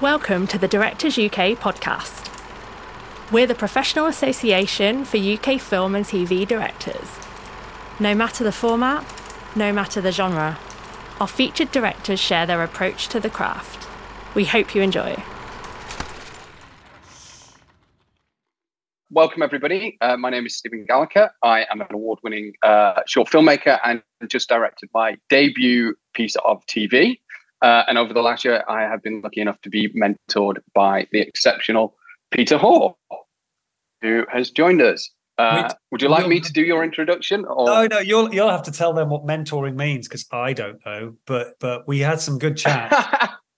Welcome to the Directors UK podcast. We're the professional association for UK film and TV directors. No matter the format, no matter the genre, our featured directors share their approach to the craft. We hope you enjoy. Welcome, everybody. Uh, my name is Stephen Gallacher. I am an award winning uh, short filmmaker and just directed my debut piece of TV. Uh, and over the last year, I have been lucky enough to be mentored by the exceptional Peter Hoar, who has joined us. Uh, would you like me to do your introduction? Or? No, no, you'll you'll have to tell them what mentoring means because I don't know. But but we had some good chat.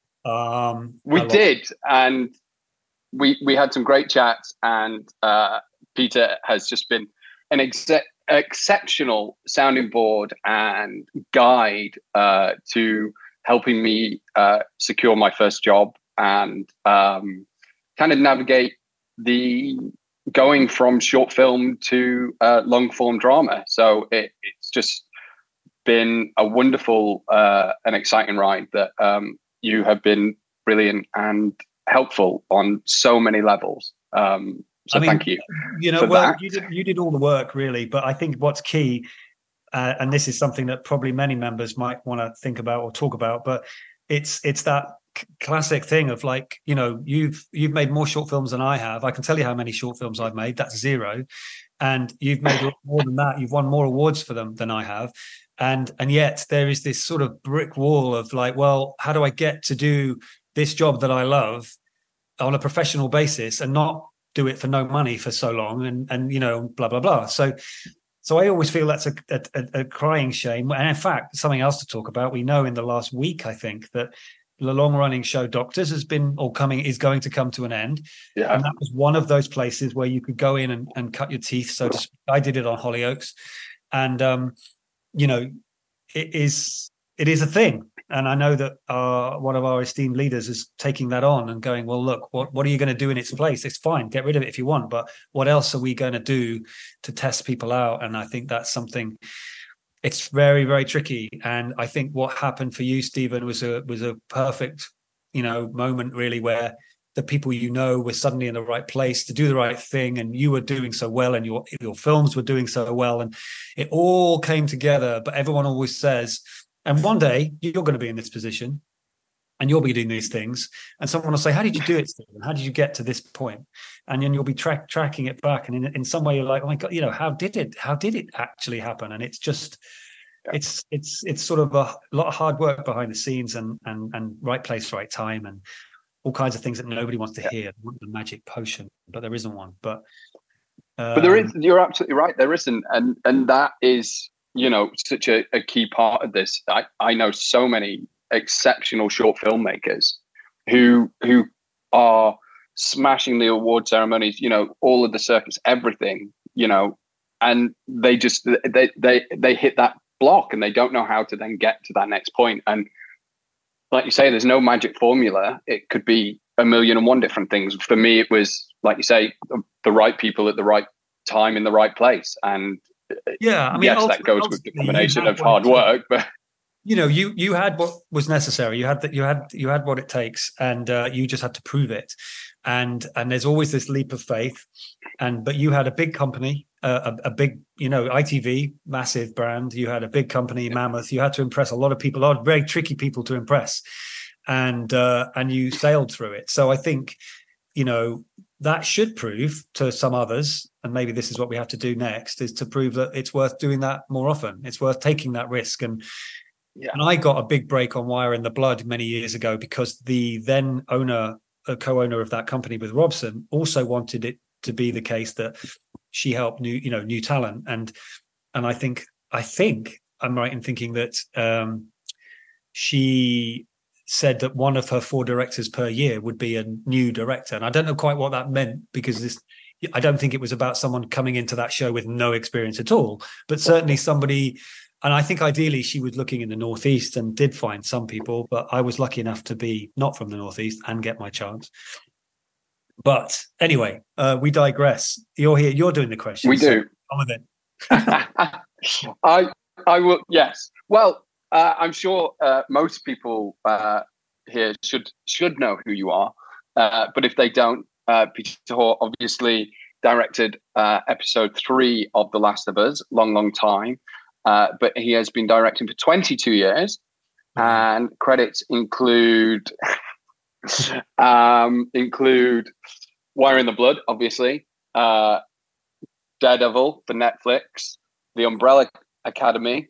um, we did, and we we had some great chats. And uh, Peter has just been an exe- exceptional sounding board and guide uh, to helping me uh, secure my first job and um, kind of navigate the going from short film to uh, long form drama. So it, it's just been a wonderful uh, and exciting ride that um, you have been brilliant and helpful on so many levels. Um, so I mean, thank you. You know, well, that. you did you did all the work really, but I think what's key uh, and this is something that probably many members might want to think about or talk about but it's it's that classic thing of like you know you've you've made more short films than i have. I can tell you how many short films i've made. That's zero. And you've made more than that. You've won more awards for them than i have. And and yet there is this sort of brick wall of like well how do i get to do this job that i love on a professional basis and not do it for no money for so long and and you know blah blah blah. So so I always feel that's a, a, a, crying shame. And in fact, something else to talk about. We know in the last week, I think that the long-running show Doctors has been or coming is going to come to an end. Yeah. And that was one of those places where you could go in and, and cut your teeth. So to I did it on Hollyoaks, and um, you know, it is it is a thing and I know that uh, one of our esteemed leaders is taking that on and going, well, look, what, what are you going to do in its place? It's fine, get rid of it if you want, but what else are we going to do to test people out? And I think that's something. It's very, very tricky. And I think what happened for you, Stephen, was a was a perfect, you know, moment really where the people you know were suddenly in the right place to do the right thing and you were doing so well and your your films were doing so well and it all came together but everyone always says and one day you're going to be in this position and you'll be doing these things. And someone will say, How did you do it, Stephen? How did you get to this point? And then you'll be track, tracking it back. And in, in some way, you're like, Oh my God, you know, how did it, how did it actually happen? And it's just, yeah. it's, it's, it's sort of a lot of hard work behind the scenes and, and, and right place, right time. And all kinds of things that nobody wants to yeah. hear. The magic potion, but there isn't one. But, um, but there is, you're absolutely right. There isn't. And, and that is, you know such a, a key part of this. I, I know so many exceptional short filmmakers who who are smashing the award ceremonies, you know, all of the circuits, everything, you know, and they just they they they hit that block and they don't know how to then get to that next point. And like you say, there's no magic formula. It could be a million and one different things. For me, it was like you say, the, the right people at the right time in the right place. And yeah, I mean, yes, that goes with the combination of hard work, but you know, you you had what was necessary. You had that. You had you had what it takes, and uh, you just had to prove it. And and there's always this leap of faith. And but you had a big company, uh, a, a, big you know ITV, massive brand. You had a big company, yeah. Mammoth. You had to impress a lot of people, a lot of very tricky people to impress, and uh, and you sailed through it. So I think you know that should prove to some others and maybe this is what we have to do next is to prove that it's worth doing that more often it's worth taking that risk and yeah. and i got a big break on wire in the blood many years ago because the then owner a co-owner of that company with robson also wanted it to be the case that she helped new you know new talent and and i think i think i'm right in thinking that um she said that one of her four directors per year would be a new director. And I don't know quite what that meant because this I don't think it was about someone coming into that show with no experience at all, but certainly somebody and I think ideally she was looking in the Northeast and did find some people, but I was lucky enough to be not from the Northeast and get my chance. But anyway, uh, we digress. You're here, you're doing the question. We do. Come with it. I I will yes. Well, uh, I'm sure uh, most people uh, here should should know who you are. Uh, but if they don't, uh, Peter Hoar obviously directed uh, episode three of The Last of Us, long, long time. Uh, but he has been directing for 22 years, mm-hmm. and credits include um, include Wire in the Blood, obviously, uh, Daredevil for Netflix, The Umbrella Academy,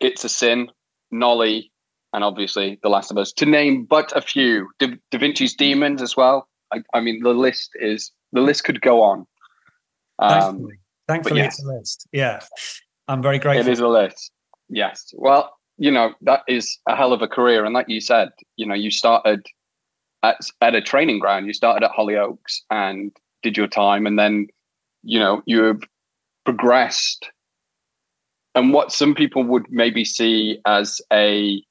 It's a Sin, Nolly, and obviously The Last of Us, to name but a few. Da, da Vinci's Demons as well. I, I, mean, the list is the list could go on. Um, Thankfully, Thankfully yes. it's a list. Yeah, I'm very grateful. It is a list. Yes. Well, you know that is a hell of a career, and like you said, you know, you started at, at a training ground. You started at Hollyoaks and did your time, and then you know you have progressed. And what some people would maybe see as a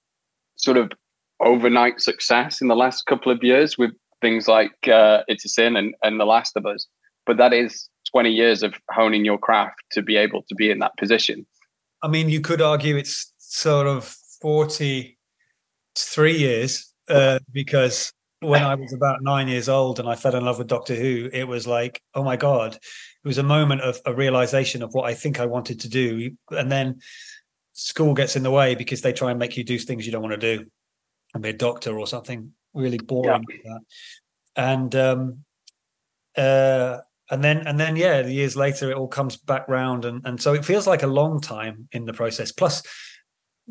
sort of overnight success in the last couple of years with things like uh, It's a Sin and, and The Last of Us, but that is 20 years of honing your craft to be able to be in that position. I mean, you could argue it's sort of 43 years uh, because when I was about nine years old and I fell in love with Doctor Who, it was like, oh my God, it was a moment of a realization of what I think I wanted to do. And then school gets in the way because they try and make you do things you don't want to do and be a doctor or something really boring. Yeah. And um, uh, and then and then yeah, the years later it all comes back round, and and so it feels like a long time in the process. Plus,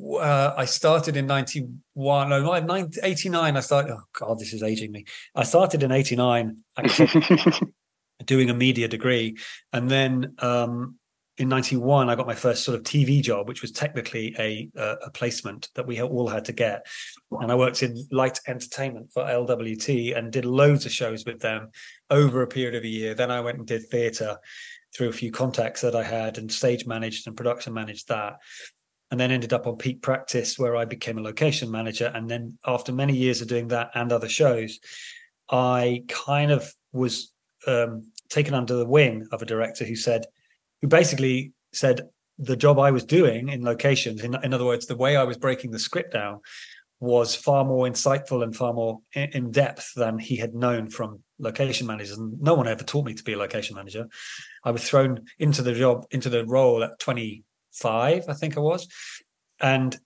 uh, I started in 91, no, 89. I started, oh God, this is aging me. I started in 89, doing a media degree. And then um, in 91 i got my first sort of tv job which was technically a a placement that we all had to get. And i worked in light entertainment for lwt and did loads of shows with them over a period of a year. Then i went and did theatre through a few contacts that i had and stage managed and production managed that. And then ended up on peak practice where i became a location manager. And then after many years of doing that and other shows i kind of was um, taken under the wing of a director who said who basically said the job I was doing in locations, in, in other words, the way I was breaking the script down was far more insightful and far more in, depth than he had known from location managers. And no one ever taught me to be a location manager. I was thrown into the job, into the role at 25, I think I was. And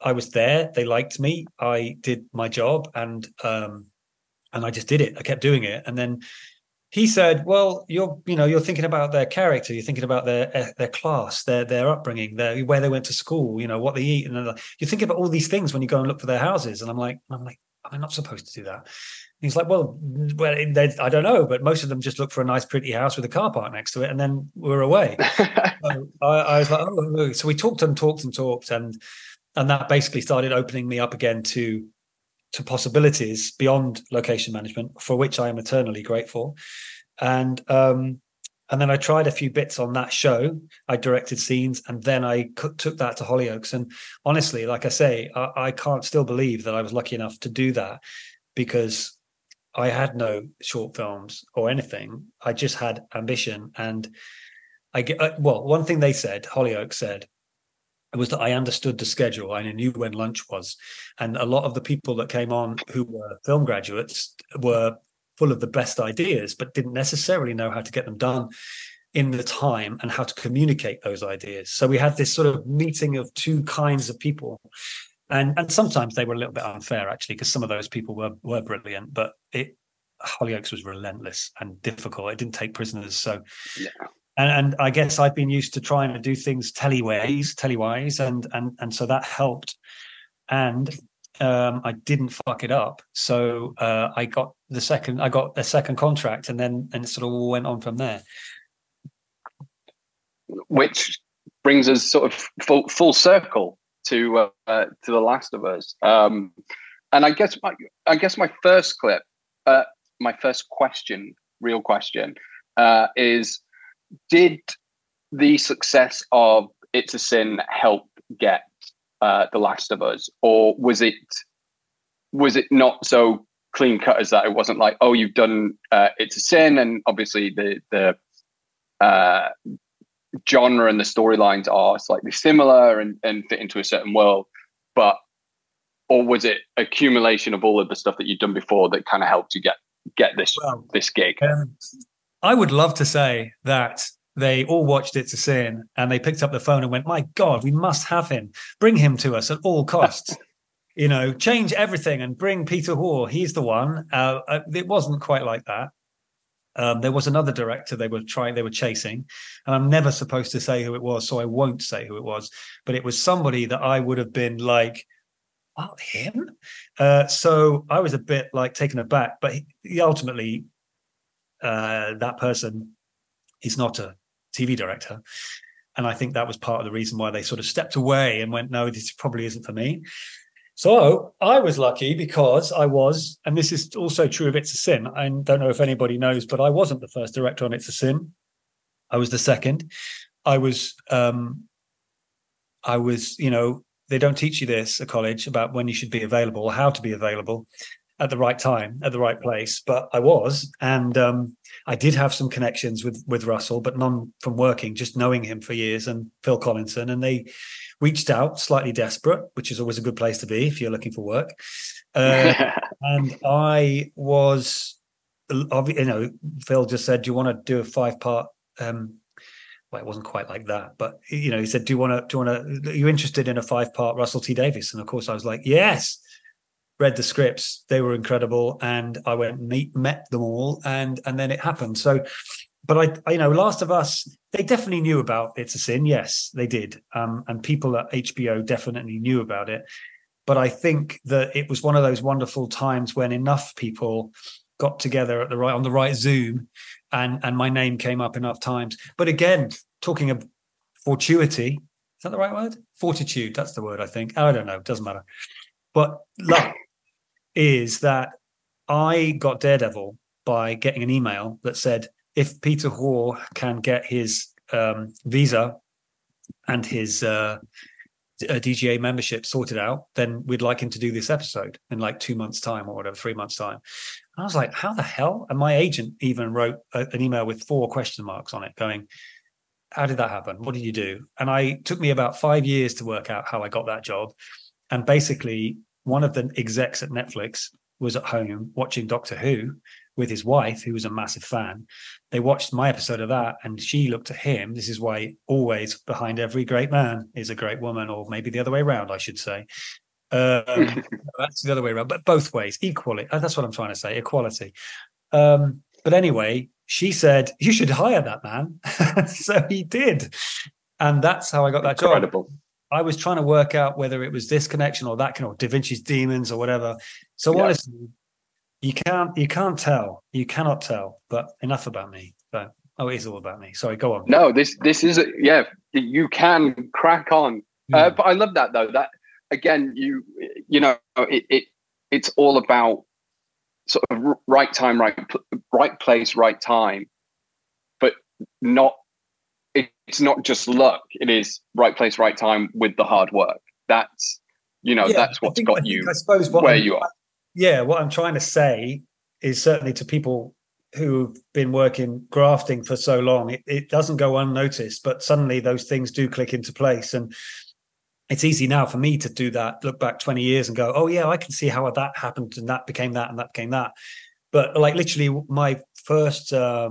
I was there. They liked me. I did my job and um and I just did it. I kept doing it. And then he said, "Well, you're you know you're thinking about their character, you're thinking about their eh, their class, their their upbringing, their where they went to school, you know what they eat, and you think about all these things when you go and look for their houses." And I'm like, I'm like, I'm not supposed to do that? And he's like, "Well, well, they, I don't know, but most of them just look for a nice, pretty house with a car park next to it, and then we're away." so I, I, was like, "Oh," so we talked and talked and talked, and and that basically started opening me up again to to possibilities beyond location management, for which I am eternally grateful. And um, and then I tried a few bits on that show. I directed scenes, and then I took that to Hollyoaks. And honestly, like I say, I, I can't still believe that I was lucky enough to do that because I had no short films or anything. I just had ambition, and I get uh, well. One thing they said, Hollyoaks said, was that I understood the schedule. And I knew when lunch was. And a lot of the people that came on who were film graduates were full of the best ideas, but didn't necessarily know how to get them done in the time and how to communicate those ideas. So we had this sort of meeting of two kinds of people. And and sometimes they were a little bit unfair actually, because some of those people were were brilliant, but it Hollyoaks was relentless and difficult. It didn't take prisoners. So yeah and, and I guess I've been used to trying to do things teleways, telewise, and and and so that helped. And um, I didn't fuck it up, so uh, I got the second. I got a second contract, and then and it sort of all went on from there. Which brings us sort of full full circle to uh, to the Last of Us. Um, and I guess my I guess my first clip, uh, my first question, real question, uh, is did the success of It's a Sin help get uh, The Last of Us, or was it was it not so clean cut as that? It wasn't like, oh, you've done uh, It's a Sin, and obviously the the uh, genre and the storylines are slightly similar and, and fit into a certain world, but or was it accumulation of all of the stuff that you'd done before that kind of helped you get get this well, this gig? Um, I would love to say that they all watched it to Sin and they picked up the phone and went, "My God, we must have him! Bring him to us at all costs." you know, change everything and bring Peter Hoar. He's the one. Uh, uh, it wasn't quite like that. Um, there was another director they were trying, they were chasing, and I'm never supposed to say who it was, so I won't say who it was. But it was somebody that I would have been like, "Oh, him." Uh, so I was a bit like taken aback, but he, he ultimately, uh, that person, is not a TV director, and I think that was part of the reason why they sort of stepped away and went, "No, this probably isn't for me." So I was lucky because I was, and this is also true of It's a Sin. I don't know if anybody knows, but I wasn't the first director on It's a Sin. I was the second. I was, um, I was, you know, they don't teach you this at college about when you should be available, how to be available at the right time, at the right place. But I was, and um, I did have some connections with with Russell, but none from working, just knowing him for years, and Phil Collinson, and they reached out, slightly desperate, which is always a good place to be if you're looking for work. Uh, and I was, you know, Phil just said, "Do you want to do a five part?" Um, well, it wasn't quite like that, but you know, he said, "Do you want to? Do you want to? Are you interested in a five part Russell T Davies?" And of course, I was like, "Yes." Read the scripts; they were incredible, and I went meet met them all, and and then it happened. So but I, I, you know, Last of Us, they definitely knew about It's a Sin. Yes, they did. Um, and people at HBO definitely knew about it. But I think that it was one of those wonderful times when enough people got together at the right on the right Zoom, and and my name came up enough times. But again, talking of fortuity, is that the right word? Fortitude, that's the word I think. I don't know, it doesn't matter. But luck is that I got Daredevil by getting an email that said, if Peter Hoar can get his um, visa and his uh, uh DGA membership sorted out, then we'd like him to do this episode in like two months' time or whatever, three months' time. And I was like, how the hell? And my agent even wrote a, an email with four question marks on it, going, how did that happen? What did you do? And I took me about five years to work out how I got that job. And basically, one of the execs at Netflix was at home watching Doctor Who with his wife, who was a massive fan. They watched my episode of that, and she looked at him. This is why always behind every great man is a great woman, or maybe the other way around, I should say. Um, that's the other way around, but both ways, equally. Uh, that's what I'm trying to say, equality. Um, but anyway, she said, You should hire that man. so he did. And that's how I got that Incredible. job. I was trying to work out whether it was this connection or that kind of Da Vinci's Demons or whatever. So yeah. honestly, you can't you can't tell. You cannot tell. But enough about me. But oh, it is all about me. Sorry, go on. No, this this is a, yeah. You can crack on. Uh, but I love that though. That again, you you know, it, it it's all about sort of right time, right right place, right time, but not. It's not just luck. It is right place, right time with the hard work. That's you know yeah, that's what's think, got you I suppose where I'm, you are yeah, what I'm trying to say is certainly to people who've been working grafting for so long, it, it doesn't go unnoticed, but suddenly those things do click into place. And it's easy now for me to do that, look back 20 years and go, oh, yeah, I can see how that happened and that became that and that became that. But like literally, my first. Uh,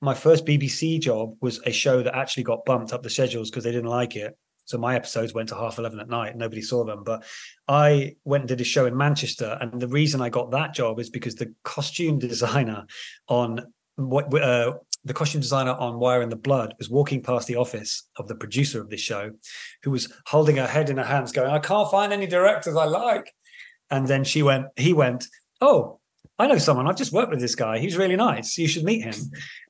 my first BBC job was a show that actually got bumped up the schedules because they didn't like it. So my episodes went to half 11 at night. Nobody saw them. But I went and did a show in Manchester. And the reason I got that job is because the costume designer on what uh, the costume designer on Wire in the Blood was walking past the office of the producer of this show, who was holding her head in her hands, going, I can't find any directors I like. And then she went, he went, Oh, I know someone. I've just worked with this guy. He's really nice. You should meet him.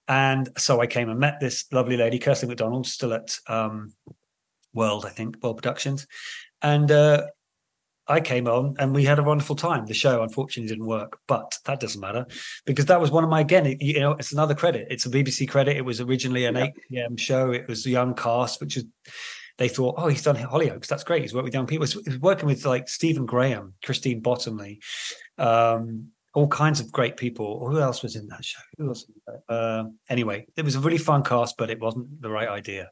And so I came and met this lovely lady, Kirsty McDonald, still at um, World, I think, World Productions. And uh, I came on and we had a wonderful time. The show unfortunately didn't work, but that doesn't matter because that was one of my again. You know, it's another credit. It's a BBC credit. It was originally an eight pm show. It was a young cast, which is they thought, oh, he's done Hollyoaks. That's great. He's worked with young people. He's working with like Stephen Graham, Christine Bottomley, um, all kinds of great people. Who else was in that show? Who else? Uh, anyway, it was a really fun cast, but it wasn't the right idea.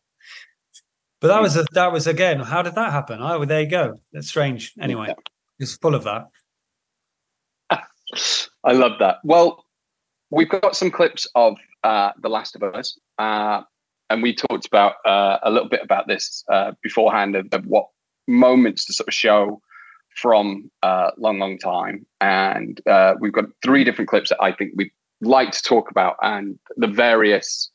But that was a, that was again. How did that happen? Oh, there you go. That's strange. Anyway, It's full of that. I love that. Well, we've got some clips of uh, The Last of Us, uh, and we talked about uh, a little bit about this uh, beforehand of, of, what moments to sort of show from uh, long, long time. And uh, we've got three different clips that I think we'd like to talk about, and the various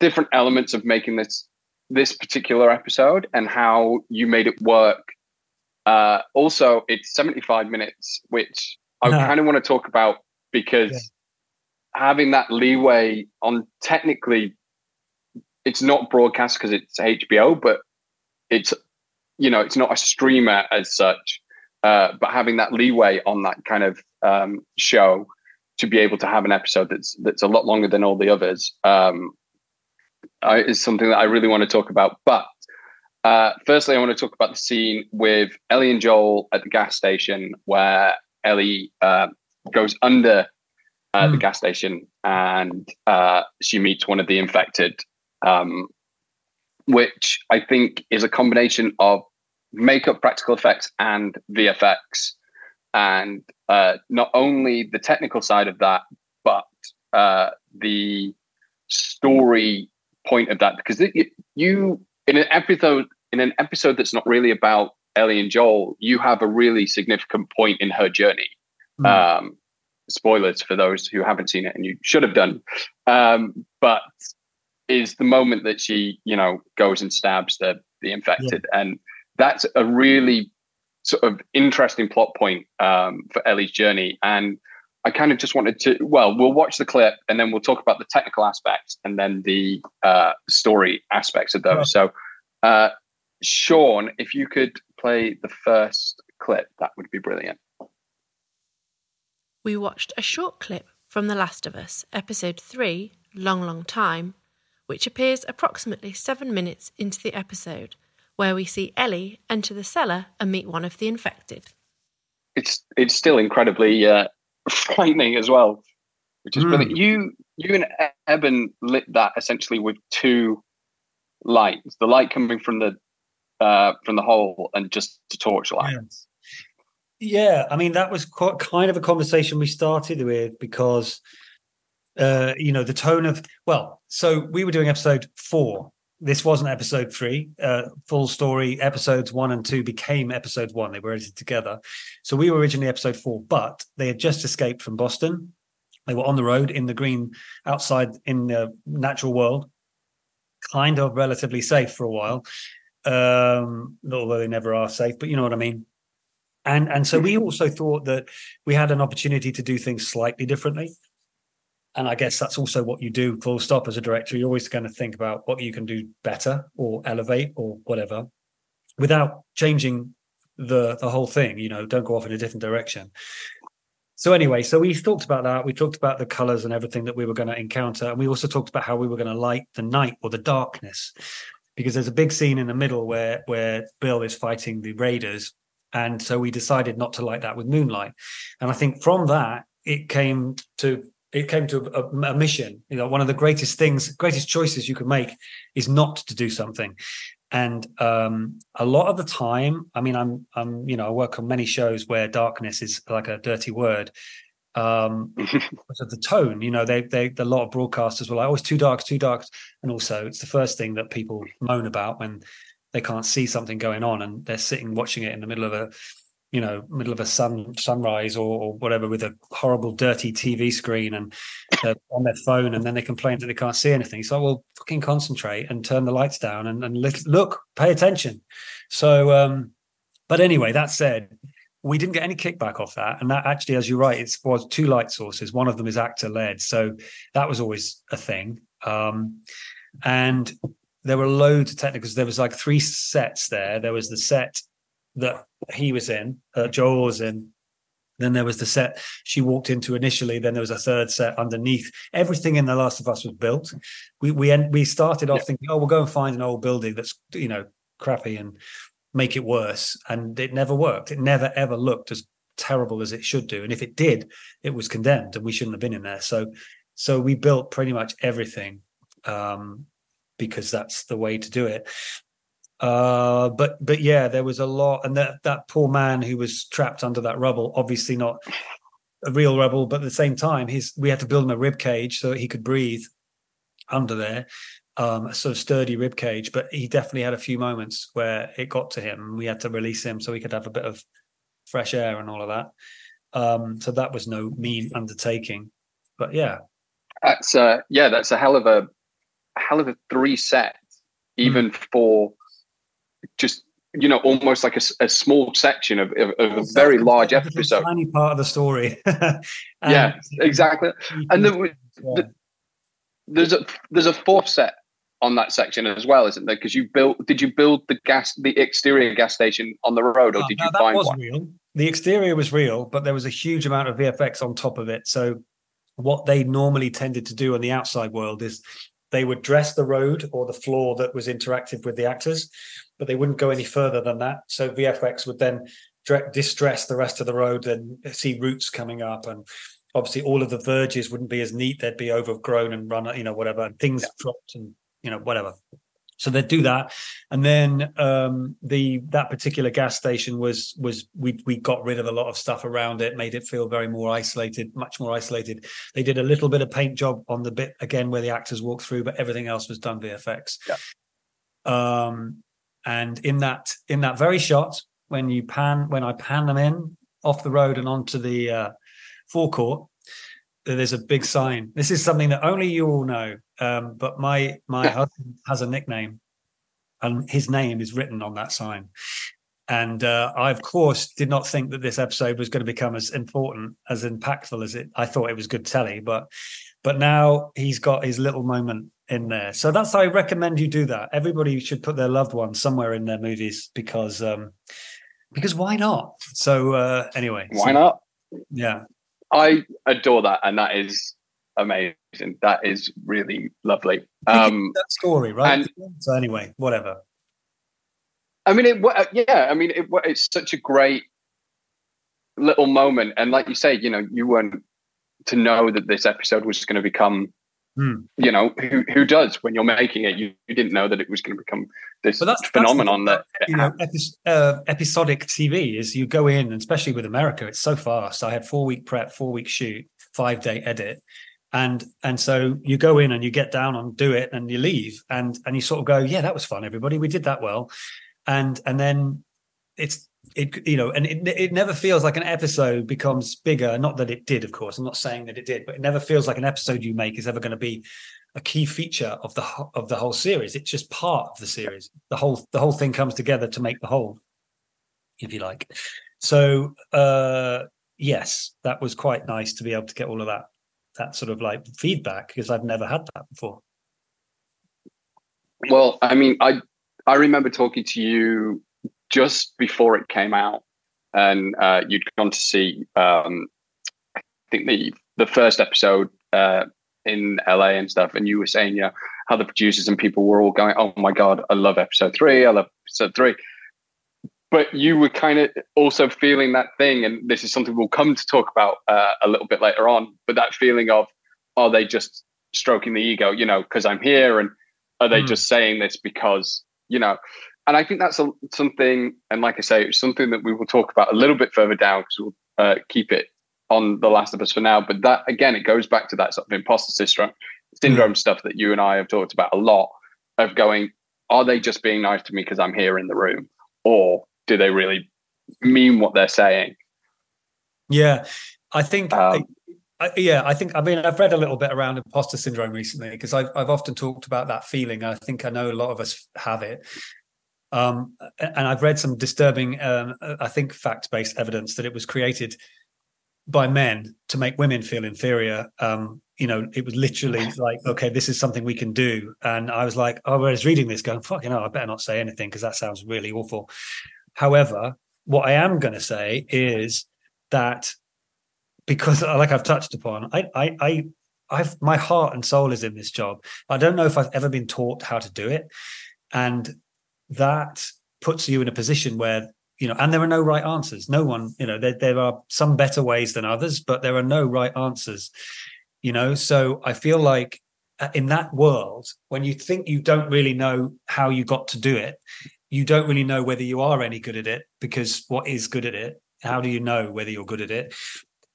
different elements of making this this particular episode and how you made it work. also, it's 75 minutes, which I kind of want to talk about because yeah. having that leeway on technically, it's not broadcast because it's HBO, but it's you know it's not a streamer as such. Uh, but having that leeway on that kind of um, show to be able to have an episode that's that's a lot longer than all the others um, I, is something that I really want to talk about. But uh, firstly, I want to talk about the scene with Ellie and Joel at the gas station where Ellie uh, goes under uh, mm. the hmm. gas station and uh, she meets one of the infected, um, which I think is a combination of makeup, practical effects, and VFX. And uh, not only the technical side of that, but uh, the story point of that, because it, you in an episode in an episode that's not really about Ellie and Joel, you have a really significant point in her journey. Mm. Um, spoilers for those who haven't seen it, and you should have done. Um, but is the moment that she, you know, goes and stabs the the infected, yeah. and that's a really sort of interesting plot point um, for Ellie's journey. And I kind of just wanted to, well, we'll watch the clip and then we'll talk about the technical aspects and then the uh, story aspects of those. So, uh, Sean, if you could play the first clip, that would be brilliant. We watched a short clip from The Last of Us, episode 3, Long Long Time, which appears approximately seven minutes into the episode, where we see Ellie enter the cellar and meet one of the infected. It's it's still incredibly uh, frightening as well, which is mm. brilliant. You you and Eben lit that essentially with two lights. The light coming from the uh, from the hole and just to torchlight. Yes. Yeah, I mean that was quite kind of a conversation we started with because uh, you know the tone of well, so we were doing episode four. This wasn't episode three. Uh, full story episodes one and two became episode one. They were edited together. So we were originally episode four, but they had just escaped from Boston. They were on the road in the green outside in the natural world, kind of relatively safe for a while um, although they never are safe, but you know what I mean. And and so we mm-hmm. also thought that we had an opportunity to do things slightly differently. And I guess that's also what you do, full stop, as a director. You're always going to think about what you can do better or elevate or whatever without changing the the whole thing. You know, don't go off in a different direction. So anyway, so we talked about that. We talked about the colors and everything that we were going to encounter, and we also talked about how we were going to light the night or the darkness because there's a big scene in the middle where where Bill is fighting the Raiders, and so we decided not to light that with moonlight. And I think from that it came to it came to a, a, mission. You know, one of the greatest things, greatest choices you can make is not to do something. And um, a lot of the time, I mean, I'm, I'm, you know, I work on many shows where darkness is like a dirty word, um because of the tone you know they they a lot of broadcasters were like oh it's too dark too dark and also it's the first thing that people moan about when they can't see something going on and they're sitting watching it in the middle of a you know middle of a sun sunrise or, or whatever with a horrible dirty tv screen and on their phone and then they complain that they can't see anything so well fucking concentrate and turn the lights down and, and look pay attention so um but anyway that said we didn't get any kickback off that. And that actually, as you're right, it was two light sources. One of them is actor led. So that was always a thing. Um, and there were loads of technicals. There was like three sets there. There was the set that he was in, uh, Joel was in. Then there was the set she walked into initially. Then there was a third set underneath. Everything in The Last of Us was built. We we we started off yeah. thinking, oh, we'll go and find an old building that's you know crappy and make it worse. And it never worked. It never ever looked as terrible as it should do. And if it did, it was condemned and we shouldn't have been in there. So so we built pretty much everything um, because that's the way to do it. Uh, but but yeah, there was a lot, and that that poor man who was trapped under that rubble, obviously not a real rubble, but at the same time, he's we had to build him a rib cage so he could breathe under there, um, a sort of sturdy rib cage. But he definitely had a few moments where it got to him, we had to release him so he could have a bit of fresh air and all of that. Um, so that was no mean undertaking, but yeah, that's uh, yeah, that's a hell of a, a hell of a three set, even mm. for just you know almost like a, a small section of, of, of a very large episode. tiny part of the story. Um, yeah exactly. and the, the, there's a there's a fourth set on that section as well isn't there? Because you built did you build the gas the exterior gas station on the road or oh, did you find one? real. the exterior was real but there was a huge amount of vfx on top of it. So what they normally tended to do on the outside world is they would dress the road or the floor that was interactive with the actors but they wouldn't go any further than that. So VFX would then distress the rest of the road and see roots coming up and obviously all of the verges wouldn't be as neat they'd be overgrown and run you know whatever and things yeah. dropped and you know whatever so they'd do that and then um, the that particular gas station was was we we got rid of a lot of stuff around it made it feel very more isolated much more isolated they did a little bit of paint job on the bit again where the actors walked through but everything else was done vfx yeah. um and in that in that very shot, when you pan when I pan them in off the road and onto the uh, forecourt, there's a big sign. This is something that only you all know. Um, but my my husband has a nickname, and his name is written on that sign. And uh, I, of course, did not think that this episode was going to become as important, as impactful as it. I thought it was good telly, but but now he's got his little moment in there. So that's why I recommend you do that. Everybody should put their loved one somewhere in their movies because um because why not? So uh anyway. Why so, not? Yeah. I adore that and that is amazing. That is really lovely. Um that story, right? And, so anyway, whatever. I mean it uh, yeah, I mean it, it's such a great little moment and like you say, you know, you weren't to know that this episode was going to become Mm. You know, who who does when you're making it? You, you didn't know that it was going to become this that's, phenomenon that's the, that you know epi- uh, episodic TV is. You go in, and especially with America, it's so fast. I had four week prep, four week shoot, five day edit, and and so you go in and you get down and do it, and you leave, and and you sort of go, yeah, that was fun, everybody, we did that well, and and then it's it you know and it, it never feels like an episode becomes bigger. Not that it did of course. I'm not saying that it did but it never feels like an episode you make is ever going to be a key feature of the of the whole series. It's just part of the series. The whole the whole thing comes together to make the whole if you like. So uh yes that was quite nice to be able to get all of that that sort of like feedback because i've never had that before. Well i mean i i remember talking to you just before it came out, and uh, you'd gone to see, um, I think the the first episode uh, in LA and stuff, and you were saying, yeah, how the producers and people were all going, "Oh my god, I love episode three, I love episode three. But you were kind of also feeling that thing, and this is something we'll come to talk about uh, a little bit later on. But that feeling of, are they just stroking the ego, you know, because I'm here, and are they mm. just saying this because you know? And I think that's a, something, and like I say, it's something that we will talk about a little bit further down because we'll uh, keep it on The Last of Us for now. But that again, it goes back to that sort of imposter syndrome, syndrome mm. stuff that you and I have talked about a lot. Of going, are they just being nice to me because I'm here in the room, or do they really mean what they're saying? Yeah, I think. Um, I, I, yeah, I think. I mean, I've read a little bit around imposter syndrome recently because I've I've often talked about that feeling. I think I know a lot of us have it, um, and I've read some disturbing, um, I think, fact based evidence that it was created by men to make women feel inferior. Um, you know, it was literally like, okay, this is something we can do. And I was like, oh, I was reading this going, fucking hell, I better not say anything because that sounds really awful. However, what I am going to say is that because, like I've touched upon, I, I, I, I've my heart and soul is in this job. I don't know if I've ever been taught how to do it, and that puts you in a position where you know and there are no right answers no one you know there, there are some better ways than others but there are no right answers you know so i feel like uh, in that world when you think you don't really know how you got to do it you don't really know whether you are any good at it because what is good at it? How do you know whether you're good at it?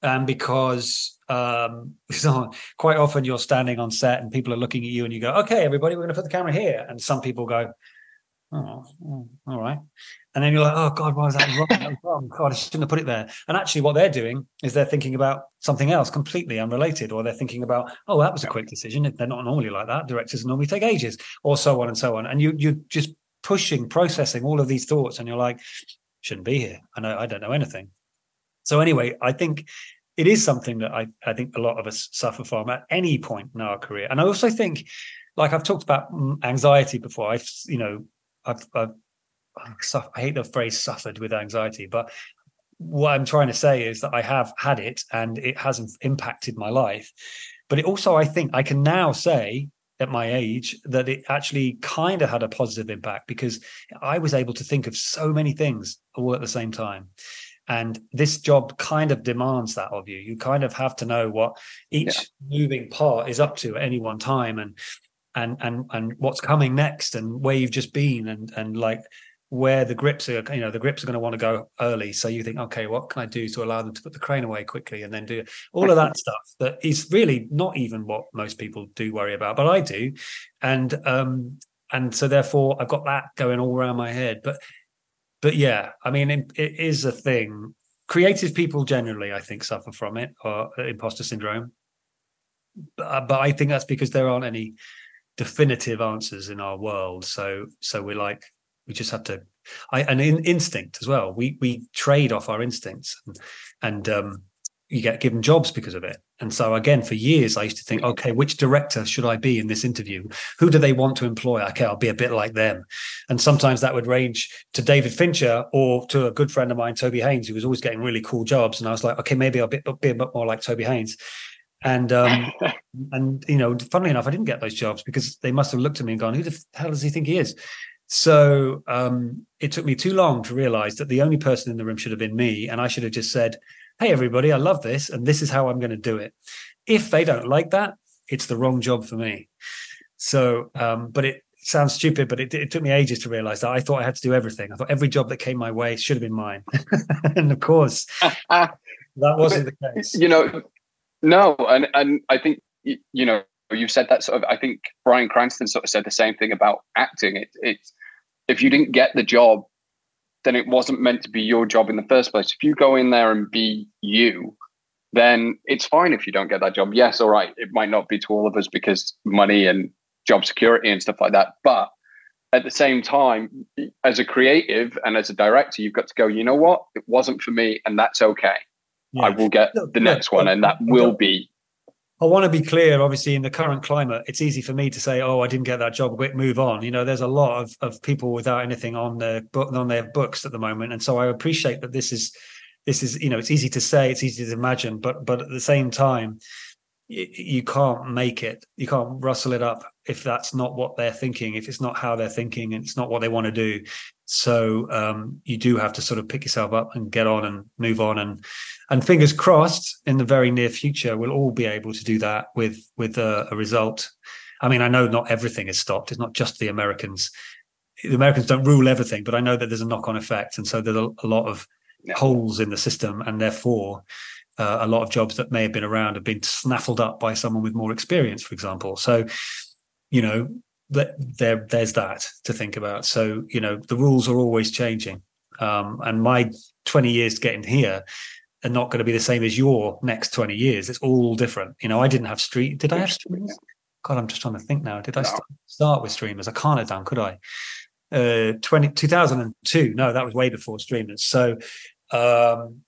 And because um, so quite often you're standing on set and people are looking at you and you go, okay, everybody, we're going to put the camera here. And some people go, oh, oh all right. And then you're like, oh God, why was that wrong? That was wrong. God, I shouldn't have put it there. And actually, what they're doing is they're thinking about something else completely unrelated, or they're thinking about, oh, that was a quick decision. They're not normally like that. Directors normally take ages, or so on and so on. And you you're just pushing, processing all of these thoughts, and you're like, shouldn't be here. I know I don't know anything. So anyway, I think it is something that I, I think a lot of us suffer from at any point in our career. And I also think, like I've talked about mm, anxiety before, I've, you know, I've, I've I hate the phrase suffered with anxiety, but what I'm trying to say is that I have had it and it hasn't impacted my life. But it also, I think I can now say at my age that it actually kind of had a positive impact because I was able to think of so many things all at the same time. And this job kind of demands that of you. You kind of have to know what each yeah. moving part is up to at any one time and and and and what's coming next and where you've just been and and like where the grips are, you know, the grips are going to want to go early. So you think, okay, what can I do to allow them to put the crane away quickly and then do all of that stuff that is really not even what most people do worry about, but I do. And um and so therefore I've got that going all around my head. But but yeah, I mean, it, it is a thing. Creative people generally, I think, suffer from it or imposter syndrome. But, uh, but I think that's because there aren't any definitive answers in our world. So so we're like we just have to. I and in instinct as well. We we trade off our instincts and, and um, you get given jobs because of it. And so again, for years, I used to think, okay, which director should I be in this interview? Who do they want to employ? Okay, I'll be a bit like them. And sometimes that would range to David Fincher or to a good friend of mine, Toby Haynes, who was always getting really cool jobs. And I was like, okay, maybe I'll be, be a bit more like Toby Haynes. And um, and you know, funnily enough, I didn't get those jobs because they must have looked at me and gone, "Who the hell does he think he is?" So um, it took me too long to realize that the only person in the room should have been me, and I should have just said, hey, everybody, I love this, and this is how I'm going to do it. If they don't like that, it's the wrong job for me. So, um, but it sounds stupid, but it, it, took me ages to realize that. I thought I had to do everything. I thought every job that came my way should have been mine. and of course, that wasn't but, the case. You know, no. And, and I think, you know, you've said that sort of, I think Bryan Cranston sort of said the same thing about acting. It, it's, if you didn't get the job, then it wasn't meant to be your job in the first place. If you go in there and be you, then it's fine if you don't get that job. Yes, all right, it might not be to all of us because money and job security and stuff like that. But at the same time, as a creative and as a director, you've got to go, you know what? It wasn't for me, and that's okay. Yeah. I will get the next one, and that will be I want to be clear, obviously, in the current climate, it's easy for me to say, "Oh, I didn't get that job. Quick, move on." You know, there's a lot of, of people without anything on their book on their books at the moment, and so I appreciate that this is this is you know it's easy to say, it's easy to imagine, but but at the same time, you can't make it you can't rustle it up if that's not what they're thinking if it's not how they're thinking and it's not what they want to do so um, you do have to sort of pick yourself up and get on and move on. And and fingers crossed in the very near future we'll all be able to do that with with a, a result. I mean i know not everything is stopped. It's not just the americans. The americans don't rule everything but i know that there's a knock-on effect. And so there's a, a lot of yeah. holes in the system. And therefore uh, a lot of jobs that may have been around have been snaffled up by someone with more experience for example. So you know there there's that to think about. So you know the rules are always changing. Um, and my 20 years getting here are not going to be the same as your next 20 years. It's all different. You know i didn't have street did i have streamers? God i'm just trying to think now. Did i no. start with streamers? I can't have done could i? Uh 20 2002 no that was way before streamers. So um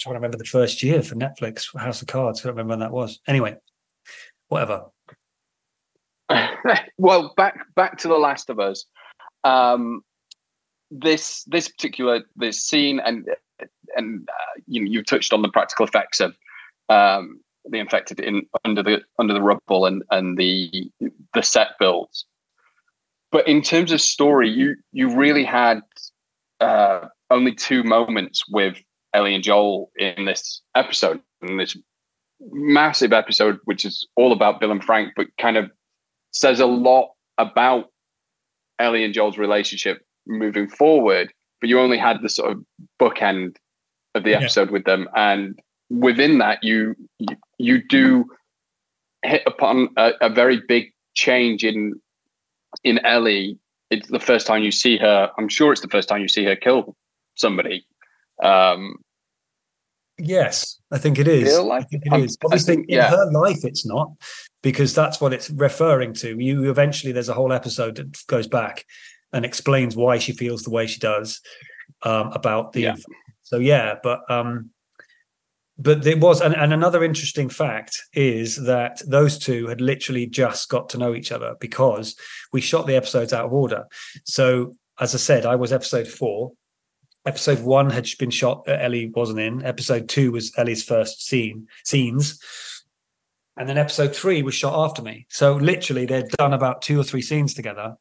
trying to remember the first year for netflix house of cards i don't remember when that was. Anyway whatever well, back back to the Last of Us. Um, this this particular this scene and and uh, you know you touched on the practical effects of um, the infected in under the under the rubble and and the the set builds. But in terms of story, you you really had uh, only two moments with Ellie and Joel in this episode, in this massive episode, which is all about Bill and Frank, but kind of says a lot about Ellie and Joel's relationship moving forward, but you only had the sort of bookend of the episode yeah. with them, and within that, you you, you do hit upon a, a very big change in in Ellie. It's the first time you see her. I'm sure it's the first time you see her kill somebody. Um, yes, I think it is. Like, I think it is. Obviously, think, yeah. in her life, it's not because that's what it's referring to. You eventually, there's a whole episode that goes back and explains why she feels the way she does um, about the. Yeah. So yeah, but um, but it was and, and another interesting fact is that those two had literally just got to know each other because we shot the episodes out of order so as i said i was episode four episode one had been shot ellie wasn't in. Episode two was ellie's first scene scenes. And then episode three was shot after me. So literally they'd done about two or three scenes together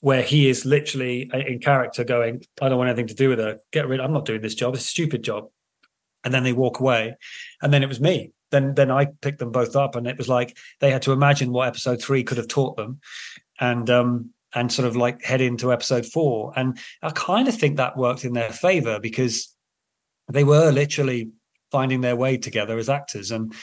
where he is literally in character going i don't want anything to do with her. Get rid i'm not doing this job. It's a stupid job. And then they walk away. And then it was me. Then then i picked them both up and it was like they had to imagine what episode three could have taught them. And um and sort of like head into episode four. And i kind of think that worked in their favor because they were literally finding their way together as actors. And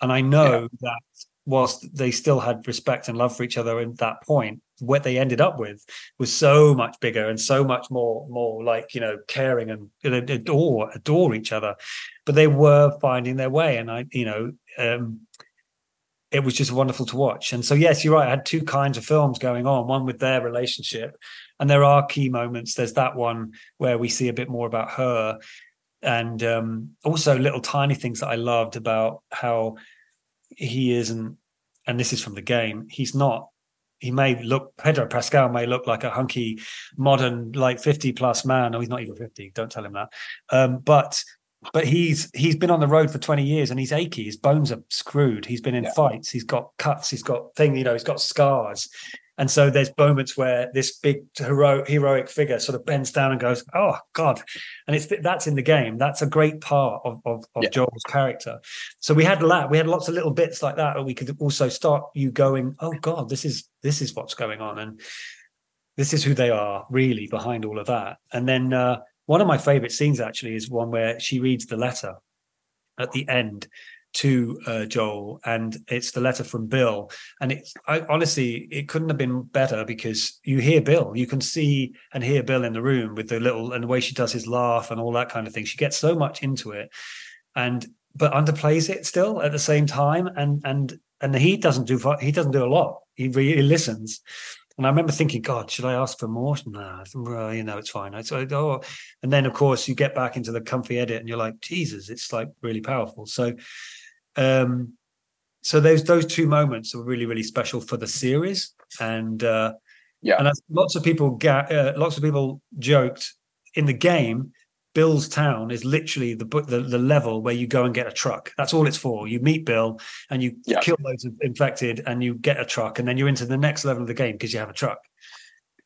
and i know yeah. that whilst they still had respect and love for each other at that point what they ended up with was so much bigger and so much more more like you know caring and adore adore each other. But they were finding their way. And i you know um, it was just wonderful to watch and so yes you're right i had two kinds of films going on one with their relationship and there are key moments there's that one where we see a bit more about her and um, also little tiny things that i loved about how he isn't, and this is from the game, he's not. He may look Pedro Pascal may look like a hunky, modern, like fifty plus man. No, he's not even fifty. Don't tell him that. Um, but but he's he's been on the road for 20 years and he's achy his bones are screwed he's been in yeah. fights he's got cuts he's got thing you know he's got scars and so there's moments where this big heroic, heroic figure sort of bends down and goes, "Oh God!" And it's that's in the game. That's a great part of of, of yeah. Joel's character. So we had that. We had lots of little bits like that, but we could also start you going, "Oh God, this is this is what's going on," and this is who they are really behind all of that. And then uh, one of my favorite scenes actually is one where she reads the letter at the end to uh, Joel, and it's the letter from Bill. And it's I, honestly, it couldn't have been better because you hear Bill, you can see and hear Bill in the room with the little and the way she does his laugh and all that kind of thing. She gets so much into it, and but underplays it still at the same time. And and and he doesn't do he doesn't do a lot. He really listens. And I remember thinking, God, should I ask for more? No, well, you know, it's fine. I, so, oh, and then of course you get back into the comfy edit, and you're like, Jesus, it's like really powerful. So, um, so those those two moments are really really special for the series, and uh, yeah, and lots of people ga- uh, lots of people joked in the game. Bill's town is literally the, the, the level where you go and get a truck. That's all it's for. You meet Bill and you yeah. kill loads of infected, and you get a truck, and then you're into the next level of the game because you have a truck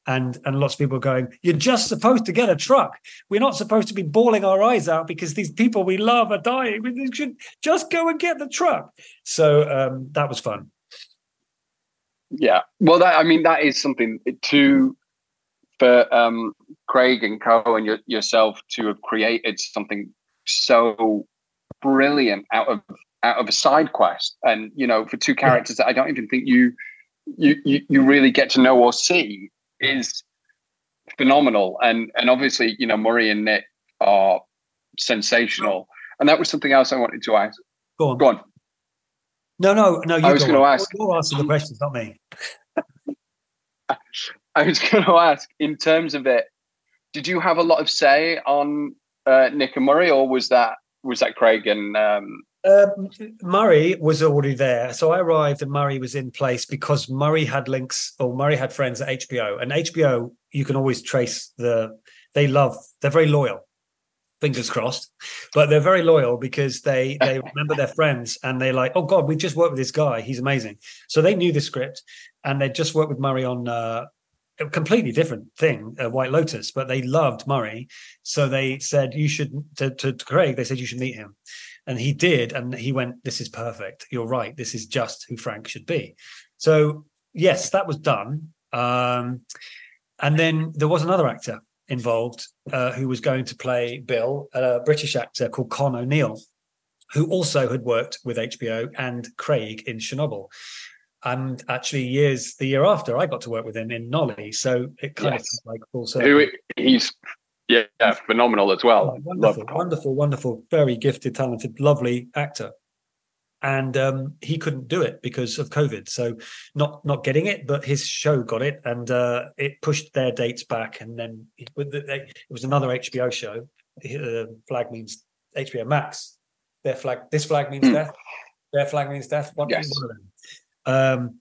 and and lots of people are going you're just supposed to get a truck we're not supposed to be bawling our eyes out because these people we love are dying we should just go and get the truck so um, that was fun yeah well that i mean that is something to for um, craig and co and your, yourself to have created something so brilliant out of out of a side quest and you know for two characters that i don't even think you you, you you really get to know or see is phenomenal. And and obviously, you know, Murray and Nick are sensational. And that was something else I wanted to ask. Go on. Go on. No, no, no. You I was going to ask. You're asking the questions, not me. I was going to ask, in terms of it, did you have a lot of say on uh, Nick and Murray, or was that was that Craig and um, um, Murray was already there. So I arrived and Murray was in place because Murray had links or Murray had friends at HBO. And HBO, you can always trace the, they love, they're very loyal. Fingers crossed, but they're very loyal because they they remember their friends and they're like, oh god, we just worked with this guy, he's amazing. So they knew the script, and they just worked with Murray on uh, a completely different thing, uh, White Lotus, but they loved Murray, so they said you should to, to, to Craig. They said you should meet him. And he did and he went this is perfect. You're right. This is just who frank should be. So yes that was done. Um, and then there was another actor involved uh, who was going to play Bill, a British actor called Con O'Neill, who also had worked with HBO and Craig in Chernobyl. And actually, years the year after, I got to work with him in Nolly. So it kind yes. of like full circle. Who he's yeah, phenomenal as well. Oh, wonderful, wonderful, wonderful, very gifted, talented, lovely actor and um, he couldn't do it because of COVID. So not not getting it, but his show got it, and uh, it pushed their dates back. And then it, it was another HBO show. Uh, flag means HBO Max. Their flag. This flag means mm. death. Their flag means death. One, yes. one of them. Um,